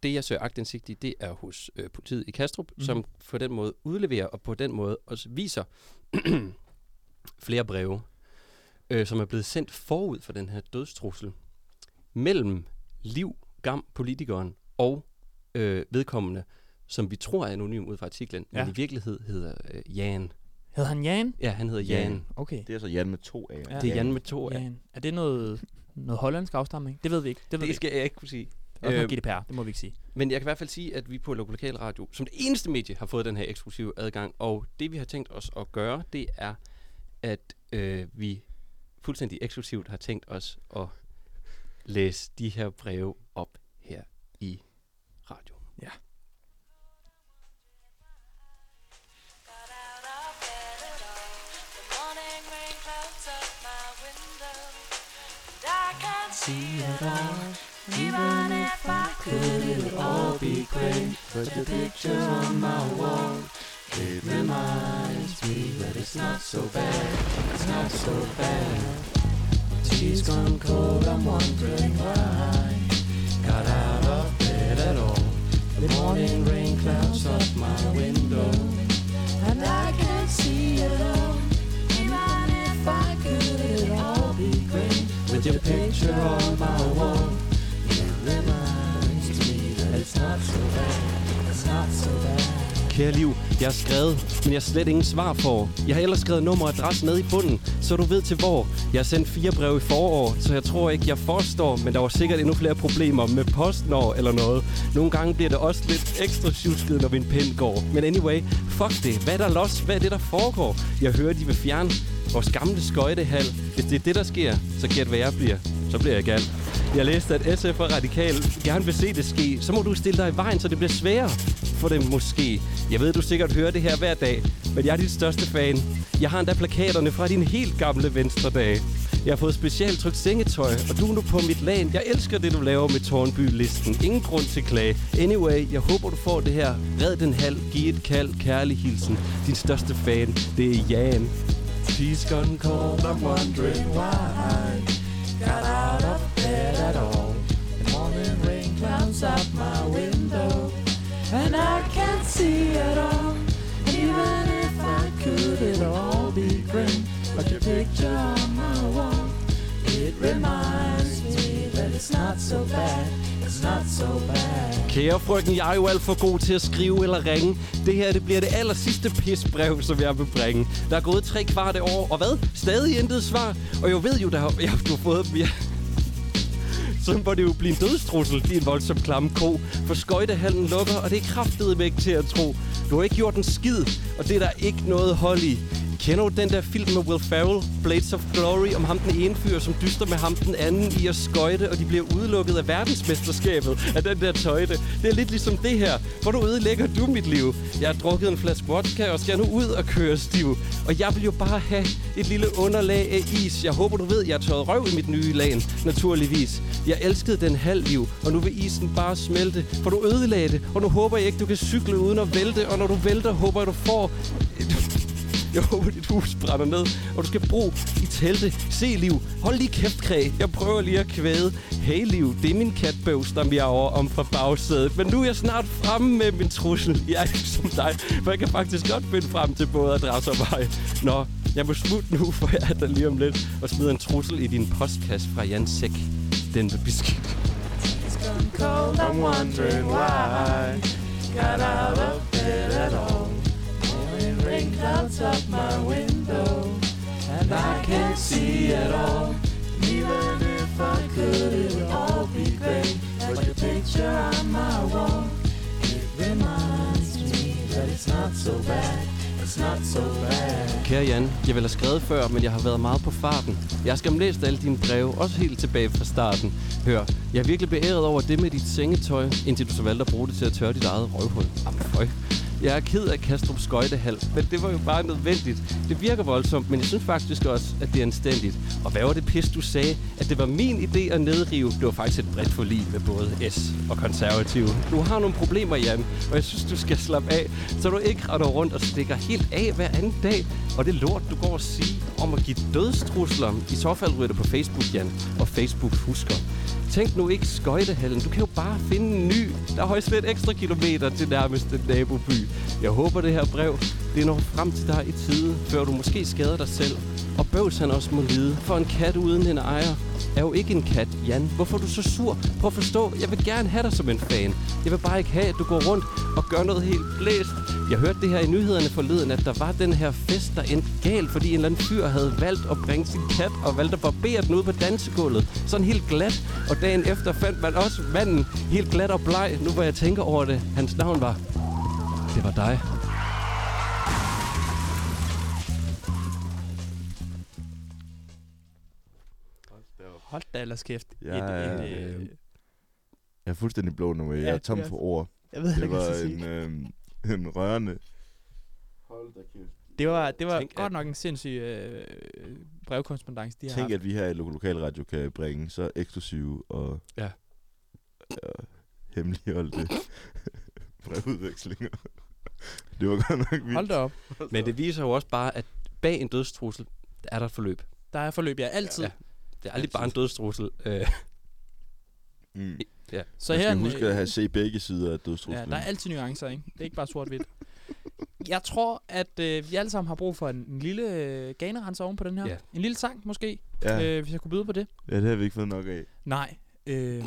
det, jeg søger agtindsigt i, det er hos øh, politiet i Kastrup, mm. som på den måde udleverer, og på den måde også viser flere breve, øh, som er blevet sendt forud for den her dødstrussel, mellem Liv Gam, politikeren, og øh, vedkommende, som vi tror er anonym ud fra artiklen, ja. Men i virkelighed hedder øh, Jan. Hedder han Jan? Ja, han hedder Jan. Jan. Okay. Det er altså Jan med to af. Ja. Det er Jan med to af. Jan. Er det noget, noget hollandsk afstamning? Det ved vi ikke. Det ved vi Det skal jeg ikke kunne sige. Det er Øh, GDPR, det må vi ikke sige. Men jeg kan i hvert fald sige, at vi på Lokal Radio, som det eneste medie, har fået den her eksklusive adgang. Og det, vi har tænkt os at gøre, det er, at øh, vi fuldstændig eksklusivt har tænkt os at læse de her breve op her i radio. See it all. Even if I could, it would all be great. But the picture on my wall, it reminds me that it's not so bad. It's not so bad. Tea's gone cold, I'm wondering why. Got out of bed at all. The morning rain clouds up my window. And I can't see it all. Even if I could, it'd all be great. With your picture on my wall, it reminds me that it's not so bad. It's not so bad. Kære liv, jeg har skrevet, men jeg har slet ingen svar for. Jeg har ellers skrevet nummer og adresse ned i bunden, så du ved til hvor. Jeg har sendt fire breve i forår, så jeg tror ikke, jeg forstår, men der var sikkert endnu flere problemer med postnår eller noget. Nogle gange bliver det også lidt ekstra sjusket, når min pind går. Men anyway, fuck det. Hvad er der los? Hvad er det, der foregår? Jeg hører, de vil fjerne vores gamle skøjtehal. Hvis det er det, der sker, så gæt hvad jeg bliver. Så bliver jeg gal. Jeg læste, at SF og Radikal gerne vil se det ske. Så må du stille dig i vejen, så det bliver sværere for det måske. Jeg ved, du sikkert hører det her hver dag, men jeg er dit største fan. Jeg har endda plakaterne fra din helt gamle venstre dag. Jeg har fået specielt trykt sengetøj, og du er nu på mit lag. Jeg elsker det, du laver med Tornby-listen. Ingen grund til klage. Anyway, jeg håber, du får det her. Red den halv, giv et kald, kærlig hilsen. Din største fan, det er Jan. She's gone cold, I'm wondering why. Got out of bed at all. The morning rain clouds up my window. And I can't see it all. Even if I could, it'd all be great. But your picture on my wall, it reminds me that it's not so bad. It's not so bad. Kære frøken, jeg er jo alt for god til at skrive eller ringe. Det her det bliver det aller sidste pisbrev, som jeg vil bringe. Der er gået tre kvarte år, og hvad? Stadig intet svar. Og jeg ved jo, der har, jeg har du fået... Jeg, så må det jo blive en dødstrussel, din voldsom klamme ko. For skøjtehallen lukker, og det er kraftedeme ikke til at tro. Du har ikke gjort en skid, og det er der ikke noget hold i. Kender du den der film med Will Ferrell, Blades of Glory, om ham den ene fyr, som dyster med ham den anden i at skøjte, og de bliver udelukket af verdensmesterskabet af den der tøjte. Det er lidt ligesom det her. Hvor du ødelægger du mit liv? Jeg har drukket en flaske vodka og skal nu ud og køre stiv. Og jeg vil jo bare have et lille underlag af is. Jeg håber, du ved, jeg har tørret røv i mit nye lagen, naturligvis. Jeg elskede den halv liv, og nu vil isen bare smelte, for du ødelagde det, og nu håber jeg ikke, du kan cykle uden at vælte, og når du vælter, håber jeg, du får... Jeg håber, dit hus brænder ned, og du skal bruge i telte. Se, Liv. Hold lige kæft, Kræ. Jeg prøver lige at kvæde. Hey, Liv. Det er min katbøvs, der miaver om fra bagsædet. Men nu er jeg snart fremme med min trussel. Jeg er ikke som dig, for jeg kan faktisk godt finde frem til både adresse og vej. Nå, jeg må smutte nu, for jeg er der lige om lidt og smider en trussel i din postkasse fra Jan Sæk. Den vil beskidt. It's gone cold, I'm wondering why. Got out of bed at all. Morning rain clouds up my window. And I can't see at all. Even if I could, it would all be great. But the picture on my wall, it reminds me that it's not so bad. It's not so bad. Kære Jan, jeg ville have skrevet før, men jeg har været meget på farten. Jeg har læse alle dine breve, også helt tilbage fra starten. Hør, jeg er virkelig beæret over det med dit sengetøj, indtil du så valgte at bruge det til at tørre dit eget røvhul. Jamen, føj. Jeg er ked af Kastrup skøjtehal, men det var jo bare nødvendigt. Det virker voldsomt, men jeg synes faktisk også, at det er anstændigt. Og hvad var det pis, du sagde? At det var min idé at nedrive? Det var faktisk et bredt forlig med både S og konservative. Du har nogle problemer, Jan, og jeg synes, du skal slappe af, så du ikke render rundt og stikker helt af hver anden dag. Og det lort, du går og siger om at give dødstrusler. I så fald ryger det på Facebook, Jan, og Facebook husker. Tænk nu ikke skøjtehallen. Du kan jo bare finde en ny. Der er højst lidt ekstra kilometer til nærmeste naboby. Jeg håber, det her brev det når frem til dig i tide, før du måske skader dig selv. Og bøvs han også må lide, for en kat uden en ejer er jo ikke en kat, Jan. Hvorfor er du så sur? Prøv at forstå, jeg vil gerne have dig som en fan. Jeg vil bare ikke have, at du går rundt og gør noget helt blæst. Jeg hørte det her i nyhederne forleden, at der var den her fest, der endte galt, fordi en eller anden fyr havde valgt at bringe sin kat og valgte at barbere den ud på dansegulvet. Sådan helt glat. Og dagen efter fandt man også manden helt glat og bleg. Nu hvor jeg tænker over det, hans navn var... Det var dig. Hold da ellers kæft. Jeg Et- er, et, øh, Jeg er fuldstændig blown away. Jeg Ja, er tom for ord. Jeg ved Det ikke, hvad var jeg skal en, øh, en rørende... Hold da kæft. Det var, det var Tænk, godt nok en sindssyg øh, brevkorrespondance, de har Tænk, haft. at vi her i Lo- Lokalradio kan bringe så eksklusive og Ja. og hemmeligholdte brevudvekslinger. Det var godt nok vildt. Hold da op. Men det viser jo også bare, at bag en dødstrussel, der er der et forløb. Der er forløb, ja, altid. Ja. Det er aldrig bare en dødstrussel. Øh, Mm. Så Man her skal huske at have se begge sider af ja, dødstruslen. der er altid nuancer, ikke? Det er ikke bare sort-hvidt. Jeg tror, at øh, vi alle sammen har brug for en, en lille øh, ganerenser oven på den her. Ja. En lille sang, måske, ja. øh, hvis jeg kunne byde på det. ja, det har vi ikke fået nok af. Nej. Øh,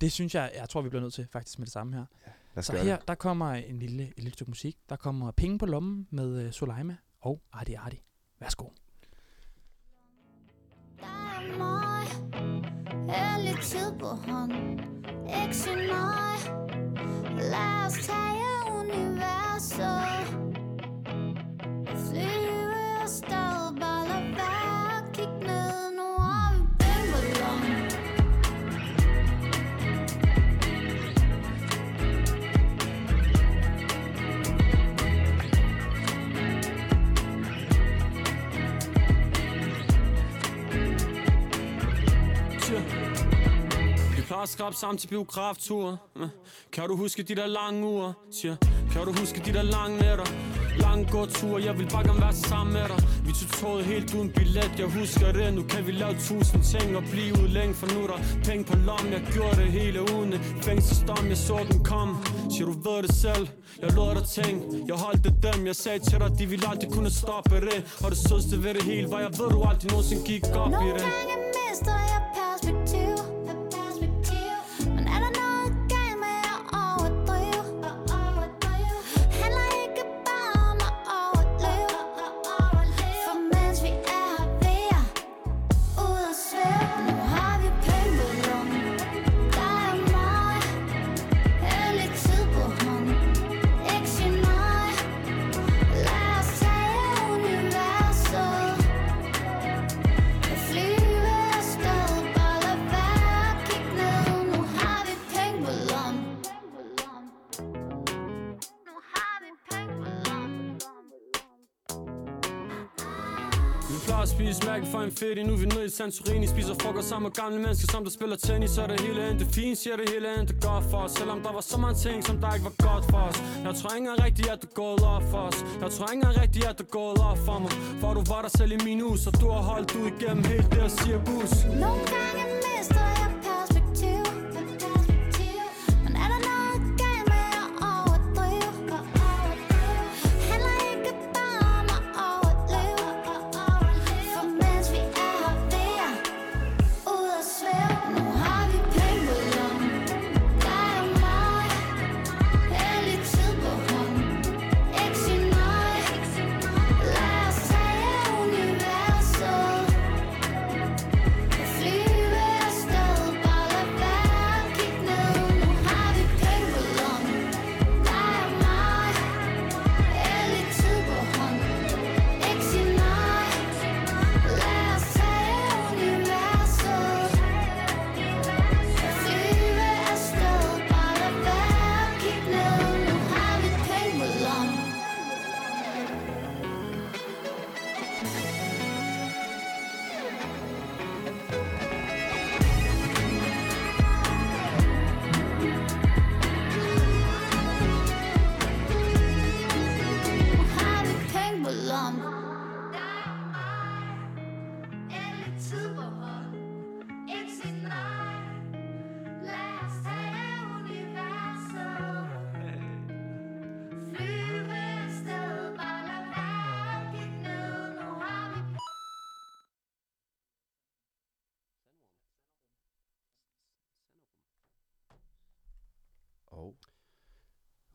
det synes jeg, jeg tror, vi bliver nødt til faktisk med det samme her. Os Så gøre her, det. der kommer en lille, et lille stykke musik. Der kommer Penge på lommen med øh, Soleima og Arti Arti. Værsgo. Der er mig Er lidt tid på hånden Ikke sig nej Lad os tage universet At skrabe sammen til biografture Kan du huske de der lange uger? Tja. Kan du huske de der lange nætter? Lange gåture, jeg vil bare gerne være sammen med dig. Vi tog toget helt uden billet, jeg husker det. Nu kan vi lave tusind ting og blive ud længe For nu er der penge på lommen, jeg gjorde det hele uden et fængselsdom Jeg så den komme, siger du ved det selv Jeg lovede dig ting, jeg holdt det dem Jeg sagde til dig, de ville aldrig kunne stoppe det. Og det sødeste ved det hele var, jeg ved du aldrig nogensinde gik op i Nogle det. gange mister jeg fedt, nu er vi nede i Santorini. Spiser frokost sammen med gamle mennesker, som der spiller tennis. Så det hele endte fint, siger det hele endte godt for os. Selvom der var så mange ting, som der ikke var godt for os. Jeg tror ikke engang rigtigt, at du gået op for os. Jeg tror ikke engang rigtigt, at du gået op for mig. For du var der selv i min hus, og du har holdt ud igennem helt det, siger bus Nogle gange mister jeg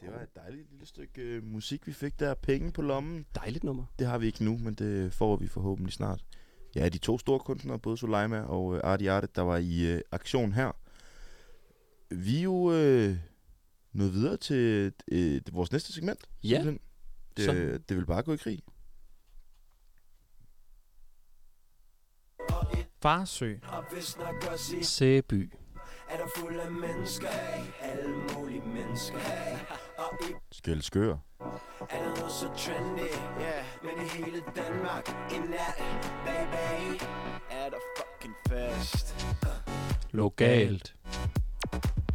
Det var et dejligt lille stykke øh, musik, vi fik der. Penge på lommen. Dejligt nummer. Det har vi ikke nu, men det får vi forhåbentlig snart. Ja, de to store kunstnere, både Soleima og øh, Arti Arte, der var i øh, aktion her. Vi er jo øh, nået videre til øh, vores næste segment. Ja. simpelthen. Så- Det, det vil bare gå i krig. Farsø. Sæby. er der fuld af mennesker Alle mulige mennesker Og i Skæld skør. er der noget så trendy yeah. Men i hele Danmark i nat Baby Er der fucking fest Lokalt.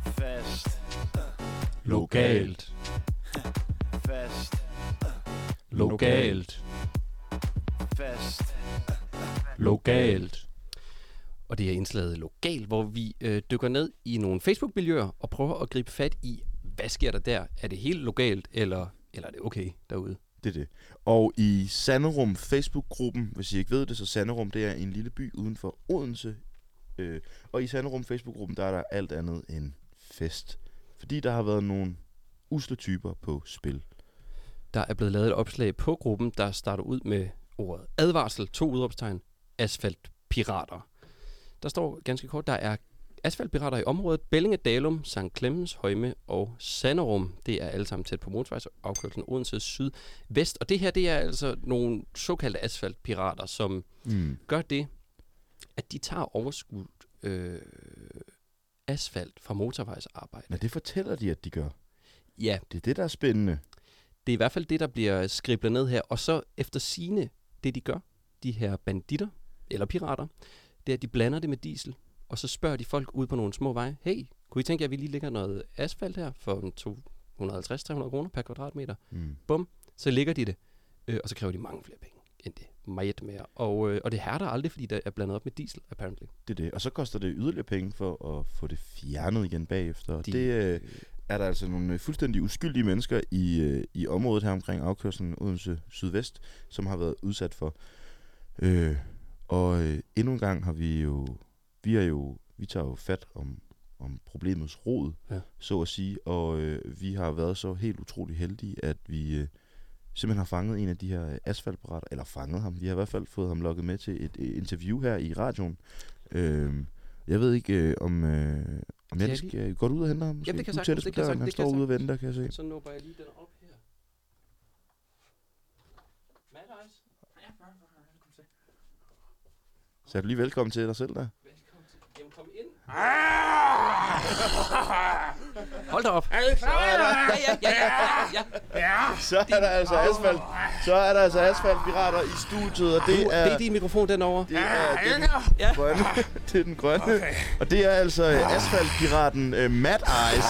Fest Lokalt. Fest Lokalt. Fest Lokalt. Og det er indslaget Lokalt, hvor vi øh, dykker ned i nogle Facebook-miljøer og prøver at gribe fat i, hvad sker der der? Er det helt lokalt, eller, eller er det okay derude? Det er det. Og i Sanderum Facebook-gruppen, hvis I ikke ved det, så Sanderum det er en lille by uden for Odense. Øh, og i Sanderum Facebook-gruppen, der er der alt andet end fest. Fordi der har været nogle usle typer på spil. Der er blevet lavet et opslag på gruppen, der starter ud med ordet advarsel, to udråbstegn, asfaltpirater. Der står ganske kort, der er asfaltpirater i området Bellinge, Dalum, St. Clemens, Højme og Sanderum. Det er alle sammen tæt på motorvejsafkørslen Odense syd-vest. Og det her, det er altså nogle såkaldte asfaltpirater, som Mm. gør det, at de tager overskud øh, asfalt fra motorvejsarbejde. Men det fortæller de, at de gør. Ja, Det er det, der er spændende. det er i hvert fald det, der bliver skriblet ned her. Og så efter sine det de gør, de her banditter, eller pirater, det er, at de blander det med diesel, og så spørger de folk ude på nogle små veje, hey, kunne I tænke jer, at vi lige lægger noget asfalt her for en 250-300 kroner per kvadratmeter? Mm. Så lægger de det, øh, og så kræver de mange flere penge end det. Meget mere. Og, øh, og det hærder aldrig, fordi der er blandet op med diesel, apparently. Det er det. Og så koster det yderligere penge for at få det fjernet igen bagefter. De- det øh, er der altså nogle øh, fuldstændig uskyldige mennesker i, øh, i området her omkring afkørslen Odense Sydvest, som har været udsat for. Øh, og øh, endnu en gang har vi jo, vi er jo, vi tager jo fat om, om problemets rod, Ja. så at sige, og øh, vi har været så helt utrolig heldige, at vi øh, simpelthen har fanget en af de her asfaltbrætter, eller fanget ham, vi har i hvert fald fået ham lukket med til et øh, interview her i radioen. Øh, jeg ved ikke, øh, om, øh, om jeg skal gå ud og hente ham. Måske? det kan Du sagtens, det kan sagtens, Han står ude og venter, kan jeg se. Så nubber jeg lige den op her. Mad Ice, Så er du lige velkommen til dig selv der. velkommen til. Jamen, kom ind. Hold da op. Ja, ja, ja, ja, ja. Så er der altså asfalt. Så er der altså asfaltpirater i studiet, og det Det er, er din mikrofon, den over. det er den Ja. grønne. Det er den grønne. Og det er altså asfaltpiraten uh, Mad Eyes.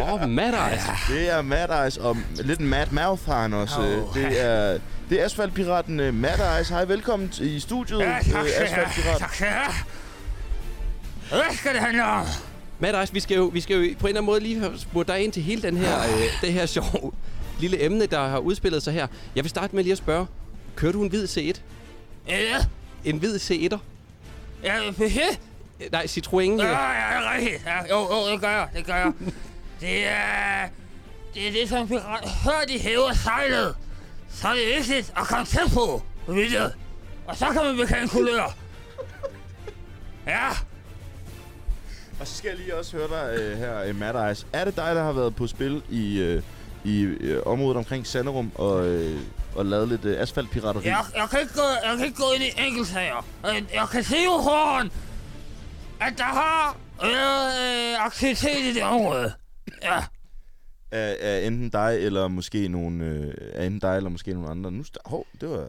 Åh, oh, Mad Ice. Det er Mad Eyes og lidt Mad Mouth har han også. øh. Det er, det er asfaltpiraten uh, Mad Eyes. Hej, velkommen til- i studiet, uh, asfaltpirat. skal jeg have. Hvad skal det handle om? Mad Ice, vi skal, jo, vi skal jo på en eller anden måde lige have spurgt dig ind til hele den her, øh, det her sjov lille emne, der har udspillet sig her. Jeg vil starte med lige at spørge, kører du en hvid C1? Ja, En hvid C1'er? ja, ja, Nej, Citroën. ja, ja, det er rigtigt. Ja, jo, jo, det gør jeg, det gør jeg. Det er... Det er det, som pirat... Hør, de hæver sejlet. Så er det vigtigt at komme tæt på. Ved du? Og så kan man bekende kulør. Ja, Og så skal jeg lige også høre dig uh, her, uh, Mad Eyes. Er det dig, der har været på spil i, uh, i uh, området omkring Sanderum og, uh, og lavet lidt uh, asfaltpirateri? jeg, jeg, kan ikke gå, jeg kan ikke gå ind i enkeltsager. Jeg, jeg kan se jo foran, at der har været øh, aktivitet i det område. Ja. af, af enten dig eller måske nogle øh, af enten dig eller måske nogle andre. Nu sta- hov, det var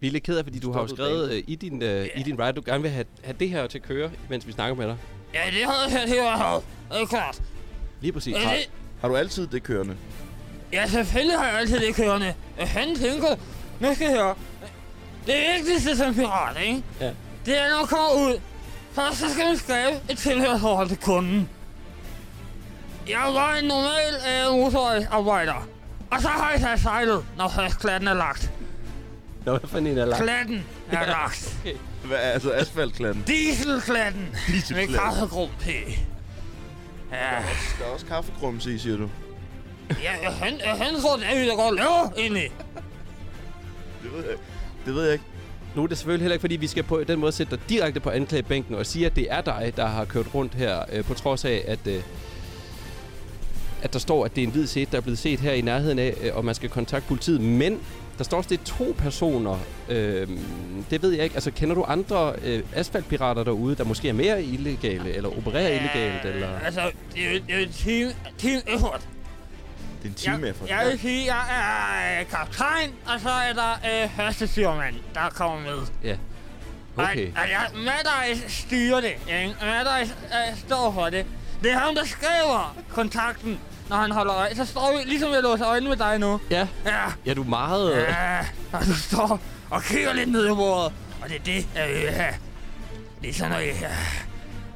Vi er lidt ked af, fordi du har jo skrevet øh, i din, øh, i din ride, du gerne vil have, have det her til at køre, mens vi snakker med dig. Ja, det har jeg helt været. Det er klart. Lige præcis. Ja, det, Har du altid det kørende? ja, selvfølgelig har jeg altid det kørende. Jeg han tænker, nu skal jeg høre. Det vigtigste som pirat, ikke? Ja. Det er, når man kommer ud. Først så skal man skabe et tilhørsforhold til kunden. Jeg var en normal øh, motorarbejder. Og så har jeg taget sejlet, når først klatten er lagt. Nå, hvad for en er lagt? Klatten er lagt. Hvad, altså asfaltklatten? Dieselklatten. Med Dieselklatten. kaffegrum P. Ja. Der er også kaffegrums i, siger du. Ja, han, han tror, det er, vi der går laver egentlig. Det ved jeg, det ved jeg ikke. Nu er det selvfølgelig heller ikke, fordi vi skal på den måde sætte dig direkte på anklagebænken og sige, at det er dig, der har kørt rundt her, øh, på trods af, at, øh, at der står, at det er en hvid sæt, der er blevet set her i nærheden af, øh, og man skal kontakte politiet. Men der står også, det er to personer. Øh, det ved jeg ikke. Altså, kender du andre øh, asfaltpirater derude, der måske er mere illegale, eller opererer illegalt, eller... Altså, det er jo det er jo et team, team effort. Det er en time jeg, efter. jeg vil sige, jeg er øh, kaptajn, og så er der øh, første styrmand, der kommer med. Ja. Okay. Og, og jeg, Maddeis styrer det, ikke? Maddeis øh, står for det. Det er ham, der skriver kontakten, når han holder øje. Så står vi, ligesom jeg låser øjnene med dig nu. Ja. Ja. Ja, du er meget... Øh, Ja, og du står og kigger lidt ned i bordet. Og det er det, jeg vil have. Det er sådan noget, ja.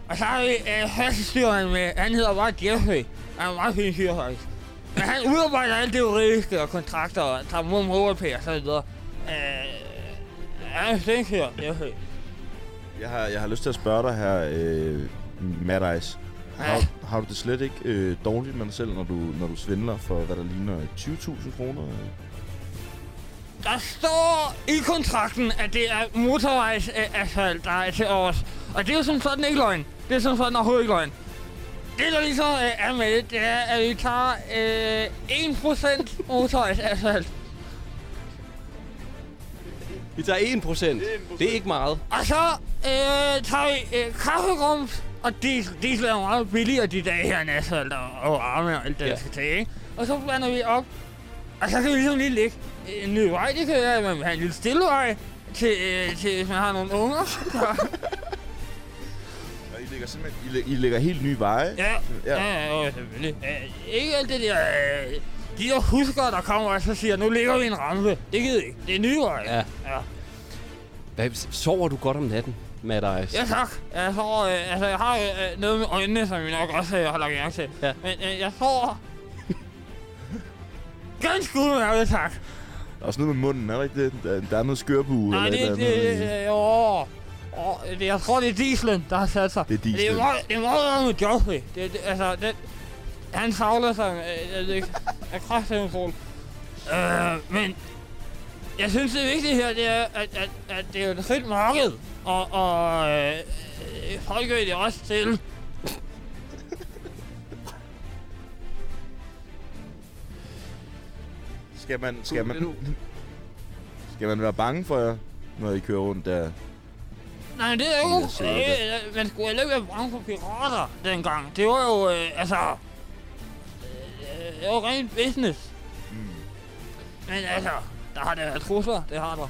Og så har vi øh, med, han hedder bare Jeffrey. Han er en meget fin fyr, faktisk. Men han udarbejder alt det juridiske og kontrakter og tager mod MobilePay og så videre. Øh, han er en fyr, Jeffrey. Jeg har, jeg har lyst til at spørge dig her, øh, Mad Ice. Har, har du det slet ikke øh, dårligt med dig selv, når du, når du svindler for, hvad der ligner 20.000 kroner? Der står i kontrakten, at det er motorvejsasfalt, der er til os. Og det er jo som sådan ikke løgn. Det er som sådan overhovedet ikke løgn. Det, der ligesom øh, er med det, det er, at vi tager øh, 1% motorvejsasfalt. Vi tager 1%. Det er ikke meget. Og så øh, tager vi øh, kaffegrums, og diesel. Diesel er meget billigere de dage her end asfalt og, og arme og alt det, Ja. der skal til, ikke? Og så blander vi op, og så kan vi ligesom lige lægge en ny vej. Det kan være, at man vil have en lille stille vej, til, øh, til hvis man har nogle unger. Og I lægger simpelthen I, læ- I lægger helt nye veje? Ja, ja, ja, ja selvfølgelig. Øh, ikke alt det der... Øh, de der husker, der kommer og så siger, nu ligger vi en rampe. Det gider jeg ikke. Det er nye veje. Ja. ja. Hvad, sover du godt om natten, Mad Ice? Ja, tak. Jeg sover, øh, altså, jeg har øh, noget med øjnene, som vi nok også øh, har lagt mærke til. Ja. Men øh, jeg sover... Ganske udmærket, tak. Der er også noget med munden, er der ikke det? Der, der er noget skørbue Nej, eller det, et det, det, jo, åh, det, jeg tror, det er dieselen, der har sat sig. Det er Det er dieselen. meget, det er meget med Joffrey. Det, det, altså, det, han savler sig, øh, jeg ved af kraftedeme sol. Øh, men jeg synes, det vigtige her, det er, at, at, at det er et frit marked. Og, og øh, øh, folk vil det også til. Skal man, skal man, skal man være bange for jer, når I kører rundt der? Nej, det er jo... Jeg der. Øh, man skulle heller ikke være bange for pirater dengang. Det var jo, øh, altså... Det var rent business. Mm. Men altså, der har der været trusler, det har der.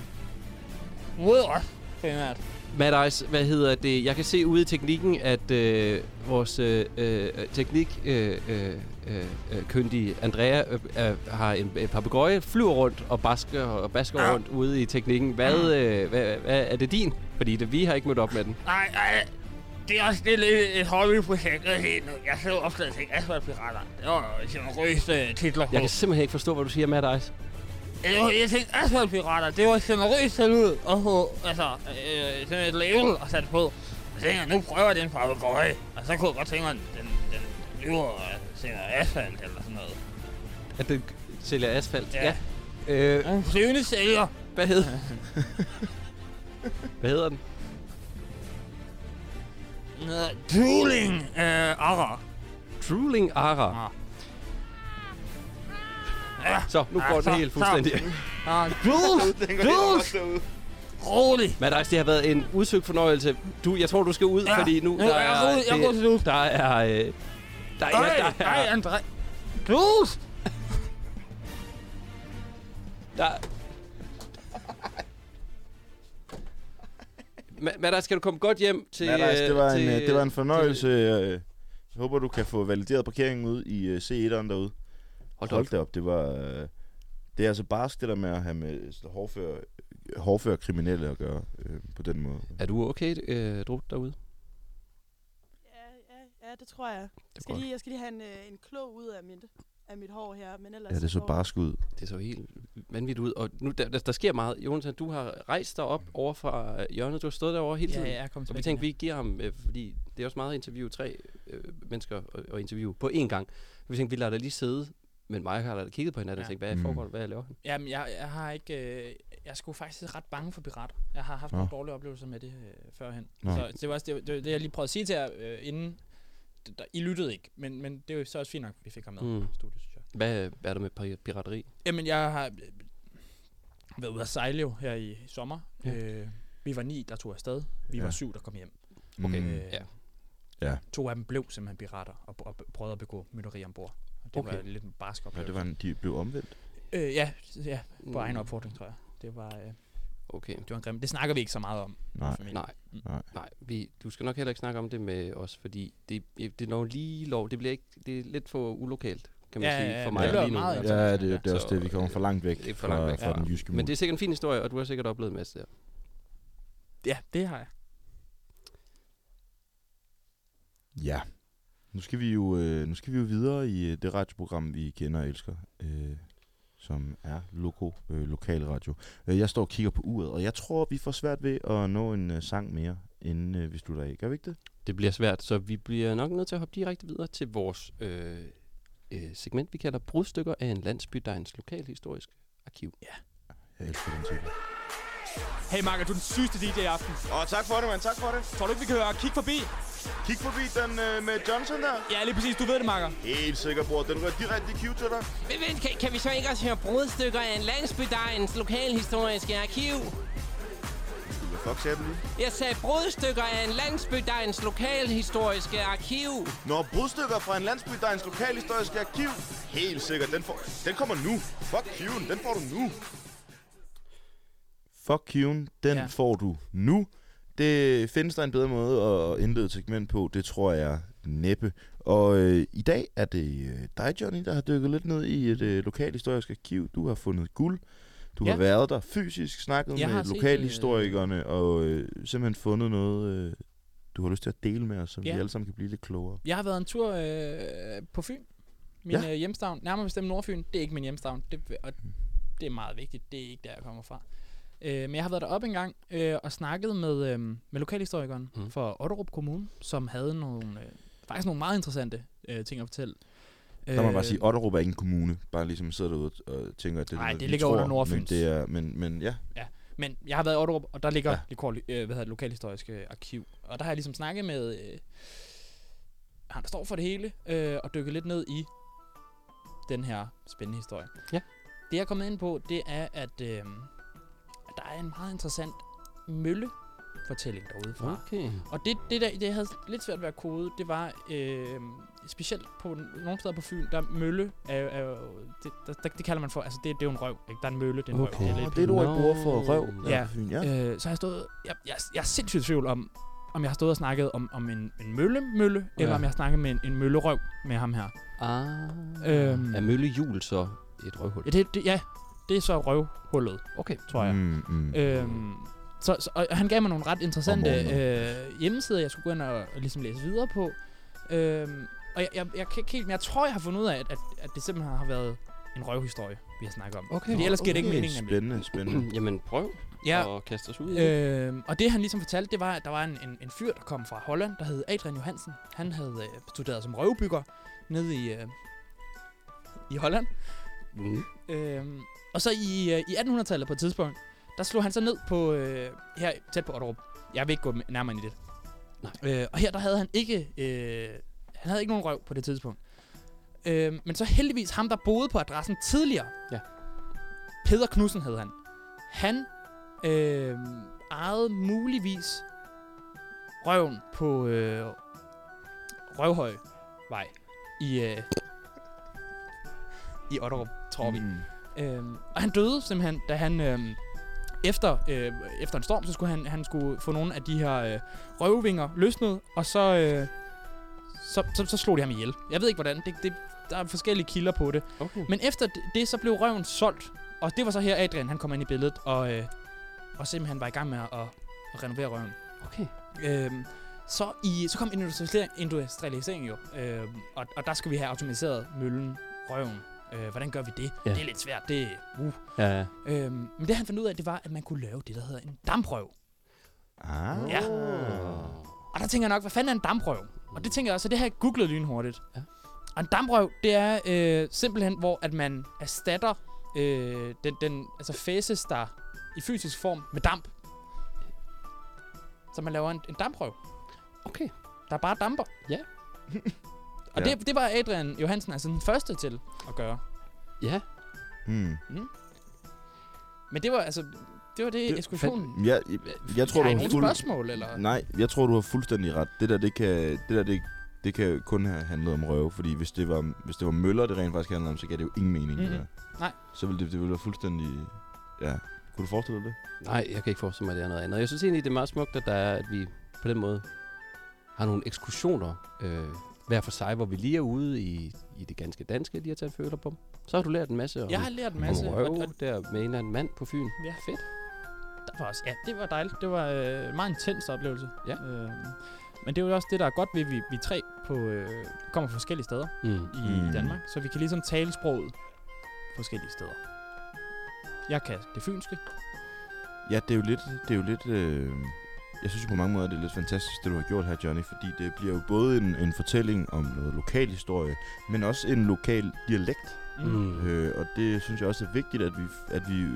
Mod os, primært. Mad Ice, hvad hedder det? Jeg kan se ude i teknikken, at øh, vores øh, øh, teknik øh, øh, øh, øh, kyndige Andrea øh, øh, har en øh, papegøje, flyver rundt og basker og basker Ja. rundt ude i teknikken. Hvad, øh, hvad, hvad er det din? Fordi det, vi har ikke mødt op med den. Nej, nej. Det er også det er lidt et hobbyprojekt. Jeg, så opslaget til Asfaltpirater. Det var generøse øh, titler på. Jeg kan simpelthen ikke forstå, hvad du siger, Mad Ice. Jeg, jeg tænkte, Asfaltpirater, det var generøst sat ud og få altså, øh, sådan et label og sat på. Og så tænkte jeg, nu prøver jeg den papegøje. Og så kunne jeg godt tænke mig, den, den lyver og sender asfalt eller sådan noget. At den sælger asfalt? Ja. Øh, En flyvende sælger. hvad hedder Hvad hedder den? Hedder Drooling øh, Ara. Drooling Ara. Ja. Så, nu Ja, går så- det helt fuldstændig. Ja, Jules! Jules! Rolig! Ice, det har været en udsøgt fornøjelse. Du, jeg tror, du skal ud, Ja. fordi nu Ja, der jeg er, jeg går til nu. der er, øh, der er, Nej, der nej, er, André. Jules! der Men, men der skal du komme godt hjem til... Madras, det, var øh, en, til, øh, det var en fornøjelse. øh, Jeg håber, du kan få valideret parkeringen ud i øh, C1'eren derude. Hold da Hold op. da op, det var... øh, Det er altså barsk, det der med at have med hårdfør, hårdfør kriminelle at gøre øh, på den måde. Er du okay, øh, Drut, derude? Ja, ja, ja, det tror jeg. Jeg Det skal godt. lige, jeg skal lige have en, øh, en klog ud af mit, af mit hår her, men ellers Ja, det så barsk ud. Det så helt vanvittigt ud. Og nu, der, der, der sker meget. Jonathan, du har rejst dig op over fra øh, hjørnet. Du har stået derovre hele tiden. ja, jeg kom Og vi tænkte, vi giver ham, øh, fordi det er også meget at interviewe tre øh, mennesker og, og interviewe på én gang. Vi tænkte, vi lader dig lige sidde Men mig har da kigget på hinanden og Ja. tænkt, hvad Mm. foregår der? Hvad laver han? Jamen, jeg, jeg har ikke... Øh, jeg er sgu faktisk ret bange for pirater. Jeg har haft Nå. nogle dårlige oplevelser med det øh, førhen. Nå. Så det var også det, det, det, jeg lige prøvede at sige til jer øh, inden. Der, I lyttede ikke, men, men det er jo så også fint nok, at vi fik ham med Mm. i studiet, synes jeg. Hvad, hvad er der med pi- pirateri? Jamen, jeg har øh, været ude at sejle jo her i sommer. Ja. Ja. Øh, vi var ni, der tog afsted. Vi Ja. var syv, der kom hjem. Okay, Mm. Øh, ja. Ja. To af dem blev simpelthen pirater og, og prøvede at begå mytteri ombord. Og det Okay. var lidt en barsk Ja, oplevelse. det var en, de blev omvendt. øh, ja, ja, på Mm. egen opfordring, tror jeg. Det var, øh, Okay. det var en grim. Det snakker vi ikke så meget om. Nej. Nej, Nej. nej. Vi, du skal nok heller ikke snakke om det med os, fordi det, det er nok lige lov. Det bliver ikke, det er lidt for ulokalt, kan man Ja, sige, ja, ja, for det mig lyder lige nu. meget altså. Ja, det, det er Så, også det, vi kommer for langt væk det er for fra, langt væk. fra Ja. den jyske Men mur. det er sikkert en fin historie, og du har sikkert oplevet en masse der. Ja, det har jeg. Ja. Nu skal vi jo, øh, nu skal vi jo videre i øh, det radioprogram, vi kender og elsker, øh, som er Loco øh, Lokalradio. Øh, jeg står og kigger på uret, og jeg tror, vi får svært ved at nå en øh, sang mere, inden øh, vi slutter af. Gør vi ikke det? Det bliver svært, så vi bliver nok nødt til at hoppe direkte videre til vores øh, øh, segment, vi kalder Brudstykker af en landsby, der er en lokalhistorisk arkiv. Jeg elsker den titel. Hey Marker, du er den sygeste DJ i aften. Åh, tak for det, mand. Tak for det. Tror du ikke, vi kan høre Kig forbi? Kig forbi den øh, med Johnson der. Ja, lige præcis. Du ved det, Marker. Helt sikker, bror. Den rører direkte i cue til dig. Men vent, kan, kan vi så ikke også høre brudstykker af en landsbydegens lokalhistoriske arkiv? Hvad fuck sagde du lige? Jeg sagde brudstykker af en landsbydegens lokalhistoriske arkiv. Nå, brudstykker fra en landsby, der er en lokalhistorisk arkiv. Helt sikkert. Den, får, den kommer nu. Fuck Q'en, den får du nu. Fuck Q'en, den ja. Får du nu. Det findes der en bedre måde at indlede et segment på, det tror jeg næppe. Og øh, i dag er det øh, dig, Johnny, der har dykket lidt ned i et øh, lokalhistorisk arkiv. Du har fundet guld. Du ja. Har været der fysisk, snakket Jeg med set, lokalhistorikerne, og øh, simpelthen fundet noget, øh, du har lyst til at dele med os, så Ja. vi alle sammen kan blive lidt klogere. Jeg har været en tur øh, på Fyn. Min Ja. ja. øh, hjemstavn. Nærmere bestemt Nordfyn. Det er ikke min hjemstavn. Det, og det er meget vigtigt. Det er ikke der, jeg kommer fra. Øh, men jeg har været deroppe en gang øh, og snakket med, øh, med lokalhistorikeren Mm. for Otterup Kommune, som havde nogle, øh, faktisk nogle meget interessante øh, ting at fortælle. Der må man bare sige, at Otterup er ikke en kommune. Bare ligesom sidder derude og tænker, at det Nej, det vi ligger tror, under Men, Nordfyns. det er, men, men ja, Men jeg har været i Otterup, og der ligger Ja. ja. lokal, øh, hvad hedder det, lokalhistoriske arkiv. Og der har jeg ligesom snakket med øh, han, der står for det hele, øh, og dykket lidt ned i den her spændende historie. Ja. Det jeg er kommet ind på, det er, at, øh, at der er en meget interessant møllefortælling derude fra. Okay. Og det, det, der, det jeg havde lidt svært ved at kode, det var øh, specielt på nogle steder på Fyn, der mølle er, er det, der, der, det kalder man for, altså det, det er jo en røv, ikke? Der er en mølle, det er en Okay. røv. Åh, lidt det er et ord. I bruger for røv. Ja. på Fyn, ja. Øh, så har jeg stået... Jeg, jeg, jeg er sindssygt i tvivl om, om jeg har stået og snakket om, om en, en mølle-mølle, ja. eller om jeg har snakket med en, en møllerøv med ham her. Ah. Øhm. Er møllehjul så et røvhul? Ja, det, det, ja, det er så røvhullet, Okay. tror jeg. Mm, mm. Øhm, så, så, og han gav mig nogle ret interessante øh, hjemmesider, jeg skulle gå ind og, og ligesom læse videre på. Øhm, og jeg, jeg, jeg kan ikke helt, men jeg tror, jeg har fundet ud af, at, at, at det simpelthen har været en røvhistorie, vi har snakket om. Okay. Fordi ellers giver det ikke mening, nemlig. Spændende, spændende. Jamen prøv Ja, at kaste os ud i det. Øh, og det han ligesom fortalte, det var, at der var en, en, en fyr, der kom fra Holland, der hed Adrian Johansen. Han havde øh, studeret som røvbygger nede i, øh, i Holland. Mm. Øh, og så i, øh, i 1800-tallet på et tidspunkt, der slog han så ned på, øh, her tæt på Otterup. Jeg vil ikke gå nærmere ind i det. Nej. Øh, og her der havde han ikke, øh, han havde ikke nogen røv på det tidspunkt. Øh, men så heldigvis ham, der boede på adressen tidligere. Ja. Peder Knudsen hed han. Han øh, ejede muligvis røven på øh, Røvhøj vej i, øh, i Otterup, tror vi. Mm. Øhm, og han døde simpelthen, da han øhm, efter, øh, efter en storm, så skulle han, han skulle få nogle af de her øh, røvvinger løsnet, og så, øh, så, så, så slog de ham ihjel. Jeg ved ikke hvordan, det, det, der er forskellige kilder på det. Okay. Men efter det, så blev røven solgt, og det var så her Adrian, han kom ind i billedet, og, øh, og simpelthen var i gang med at, at, at renovere røven. Okay. Øhm, så, i, så kom industrialisering, industrialisering jo, øhm, og, og der skal vi have automatiseret møllen, røven. Øh, hvordan gør vi det? Ja. Det er lidt svært, det uh. Ja, ja. øhm, Men det han fandt ud af, det var, at man kunne lave det, der hedder en damprøv. Ah. Ja. Og der tænker jeg nok, hvad fanden er en damprøv? Og det tænker jeg også, så det har jeg googlet lynhurtigt. Ja. Og en damprøv, det er øh, simpelthen, hvor at man erstatter øh, den, den altså fæses der i fysisk form med damp. Så man laver en, en damprøv. Okay. Der er bare damper. Ja. Og Ja. det, det var Adrian Johansen altså den første til at gøre. Ja. Hmm. Men det var altså, det var det, Det- ekskursionen. Jeg, jeg, jeg tror, I du har fuld... spørgsmål, eller? Nej, jeg tror, du har fuldstændig ret. Det der, det kan, det der, det, det kan kun have handlet om røve, fordi hvis det var, hvis det var møller, det rent faktisk handlede om, så gav det jo ingen mening. Det Mhm. der. Nej. Så ville det, det ville være fuldstændig... Ja. Kunne du forestille dig det? Nej, jeg kan ikke forestille mig, at det er noget andet. Jeg synes egentlig, det er meget smukt, at, der er, at vi på den måde har nogle ekskursioner øh, hver for sig, hvor vi lige er ude i, i det ganske danske, lige har taget føler på. Så har du lært en masse om, Jeg har lært en masse. om og- røv, og- der med en eller anden mand på Fyn. Ja. Fedt. Der var også, ja, det var dejligt. Det var øh, en meget intens oplevelse. Ja. Øh, men det er jo også det, der er godt ved, at vi, vi tre på, øh, kommer fra forskellige steder Mm. i, Mm. Danmark. Så vi kan ligesom tale sproget forskellige steder. Jeg kan det fynske. Ja, det er jo lidt... Det er jo lidt øh, jeg synes jo på mange måder, det er lidt fantastisk, det du har gjort her, Johnny, fordi det bliver jo både en, en fortælling om noget lokal historie, men også en lokal dialekt. Mm. Øh, og det synes jeg også er vigtigt, at vi, at vi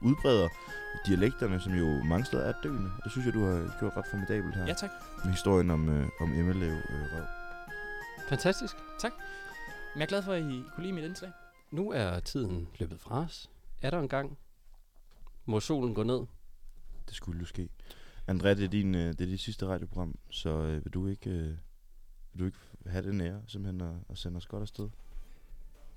udbreder dialekterne, som jo mange steder er døende. Det synes jeg, du har gjort ret formidabelt her. Ja, tak. Med historien om, øh, om Emmelev øh, Røv. Fantastisk. Men jeg er glad for, at I kunne lide mit indslag. Nu er tiden løbet fra os. Er der en gang, må solen gå ned? Det skulle jo ske. André, det er, din, øh, det er dit sidste radioprogram, så øh, vil, du ikke, øh, vil du ikke have den ære simpelthen at, at sende os godt afsted?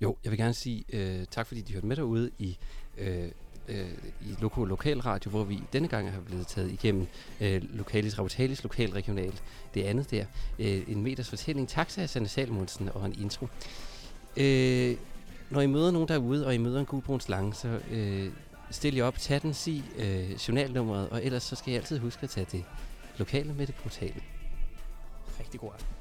Jo, jeg vil gerne sige øh, tak, fordi de hørte med derude i, øh, øh, i Loko Lokalradio, hvor vi denne gang har blevet taget igennem øh, Lokalis Rabotalis Lokal Regional. Det andet der. Øh, en meters fortælling. Taxa til Sanne Salmonsen og en intro. Øh, når I møder nogen derude, og I møder en gulbrun slange, så øh, stil jer op, tag den, sig øh, journalnummeret, og ellers så skal I altid huske at tage det lokale med det brutale. Rigtig god aften.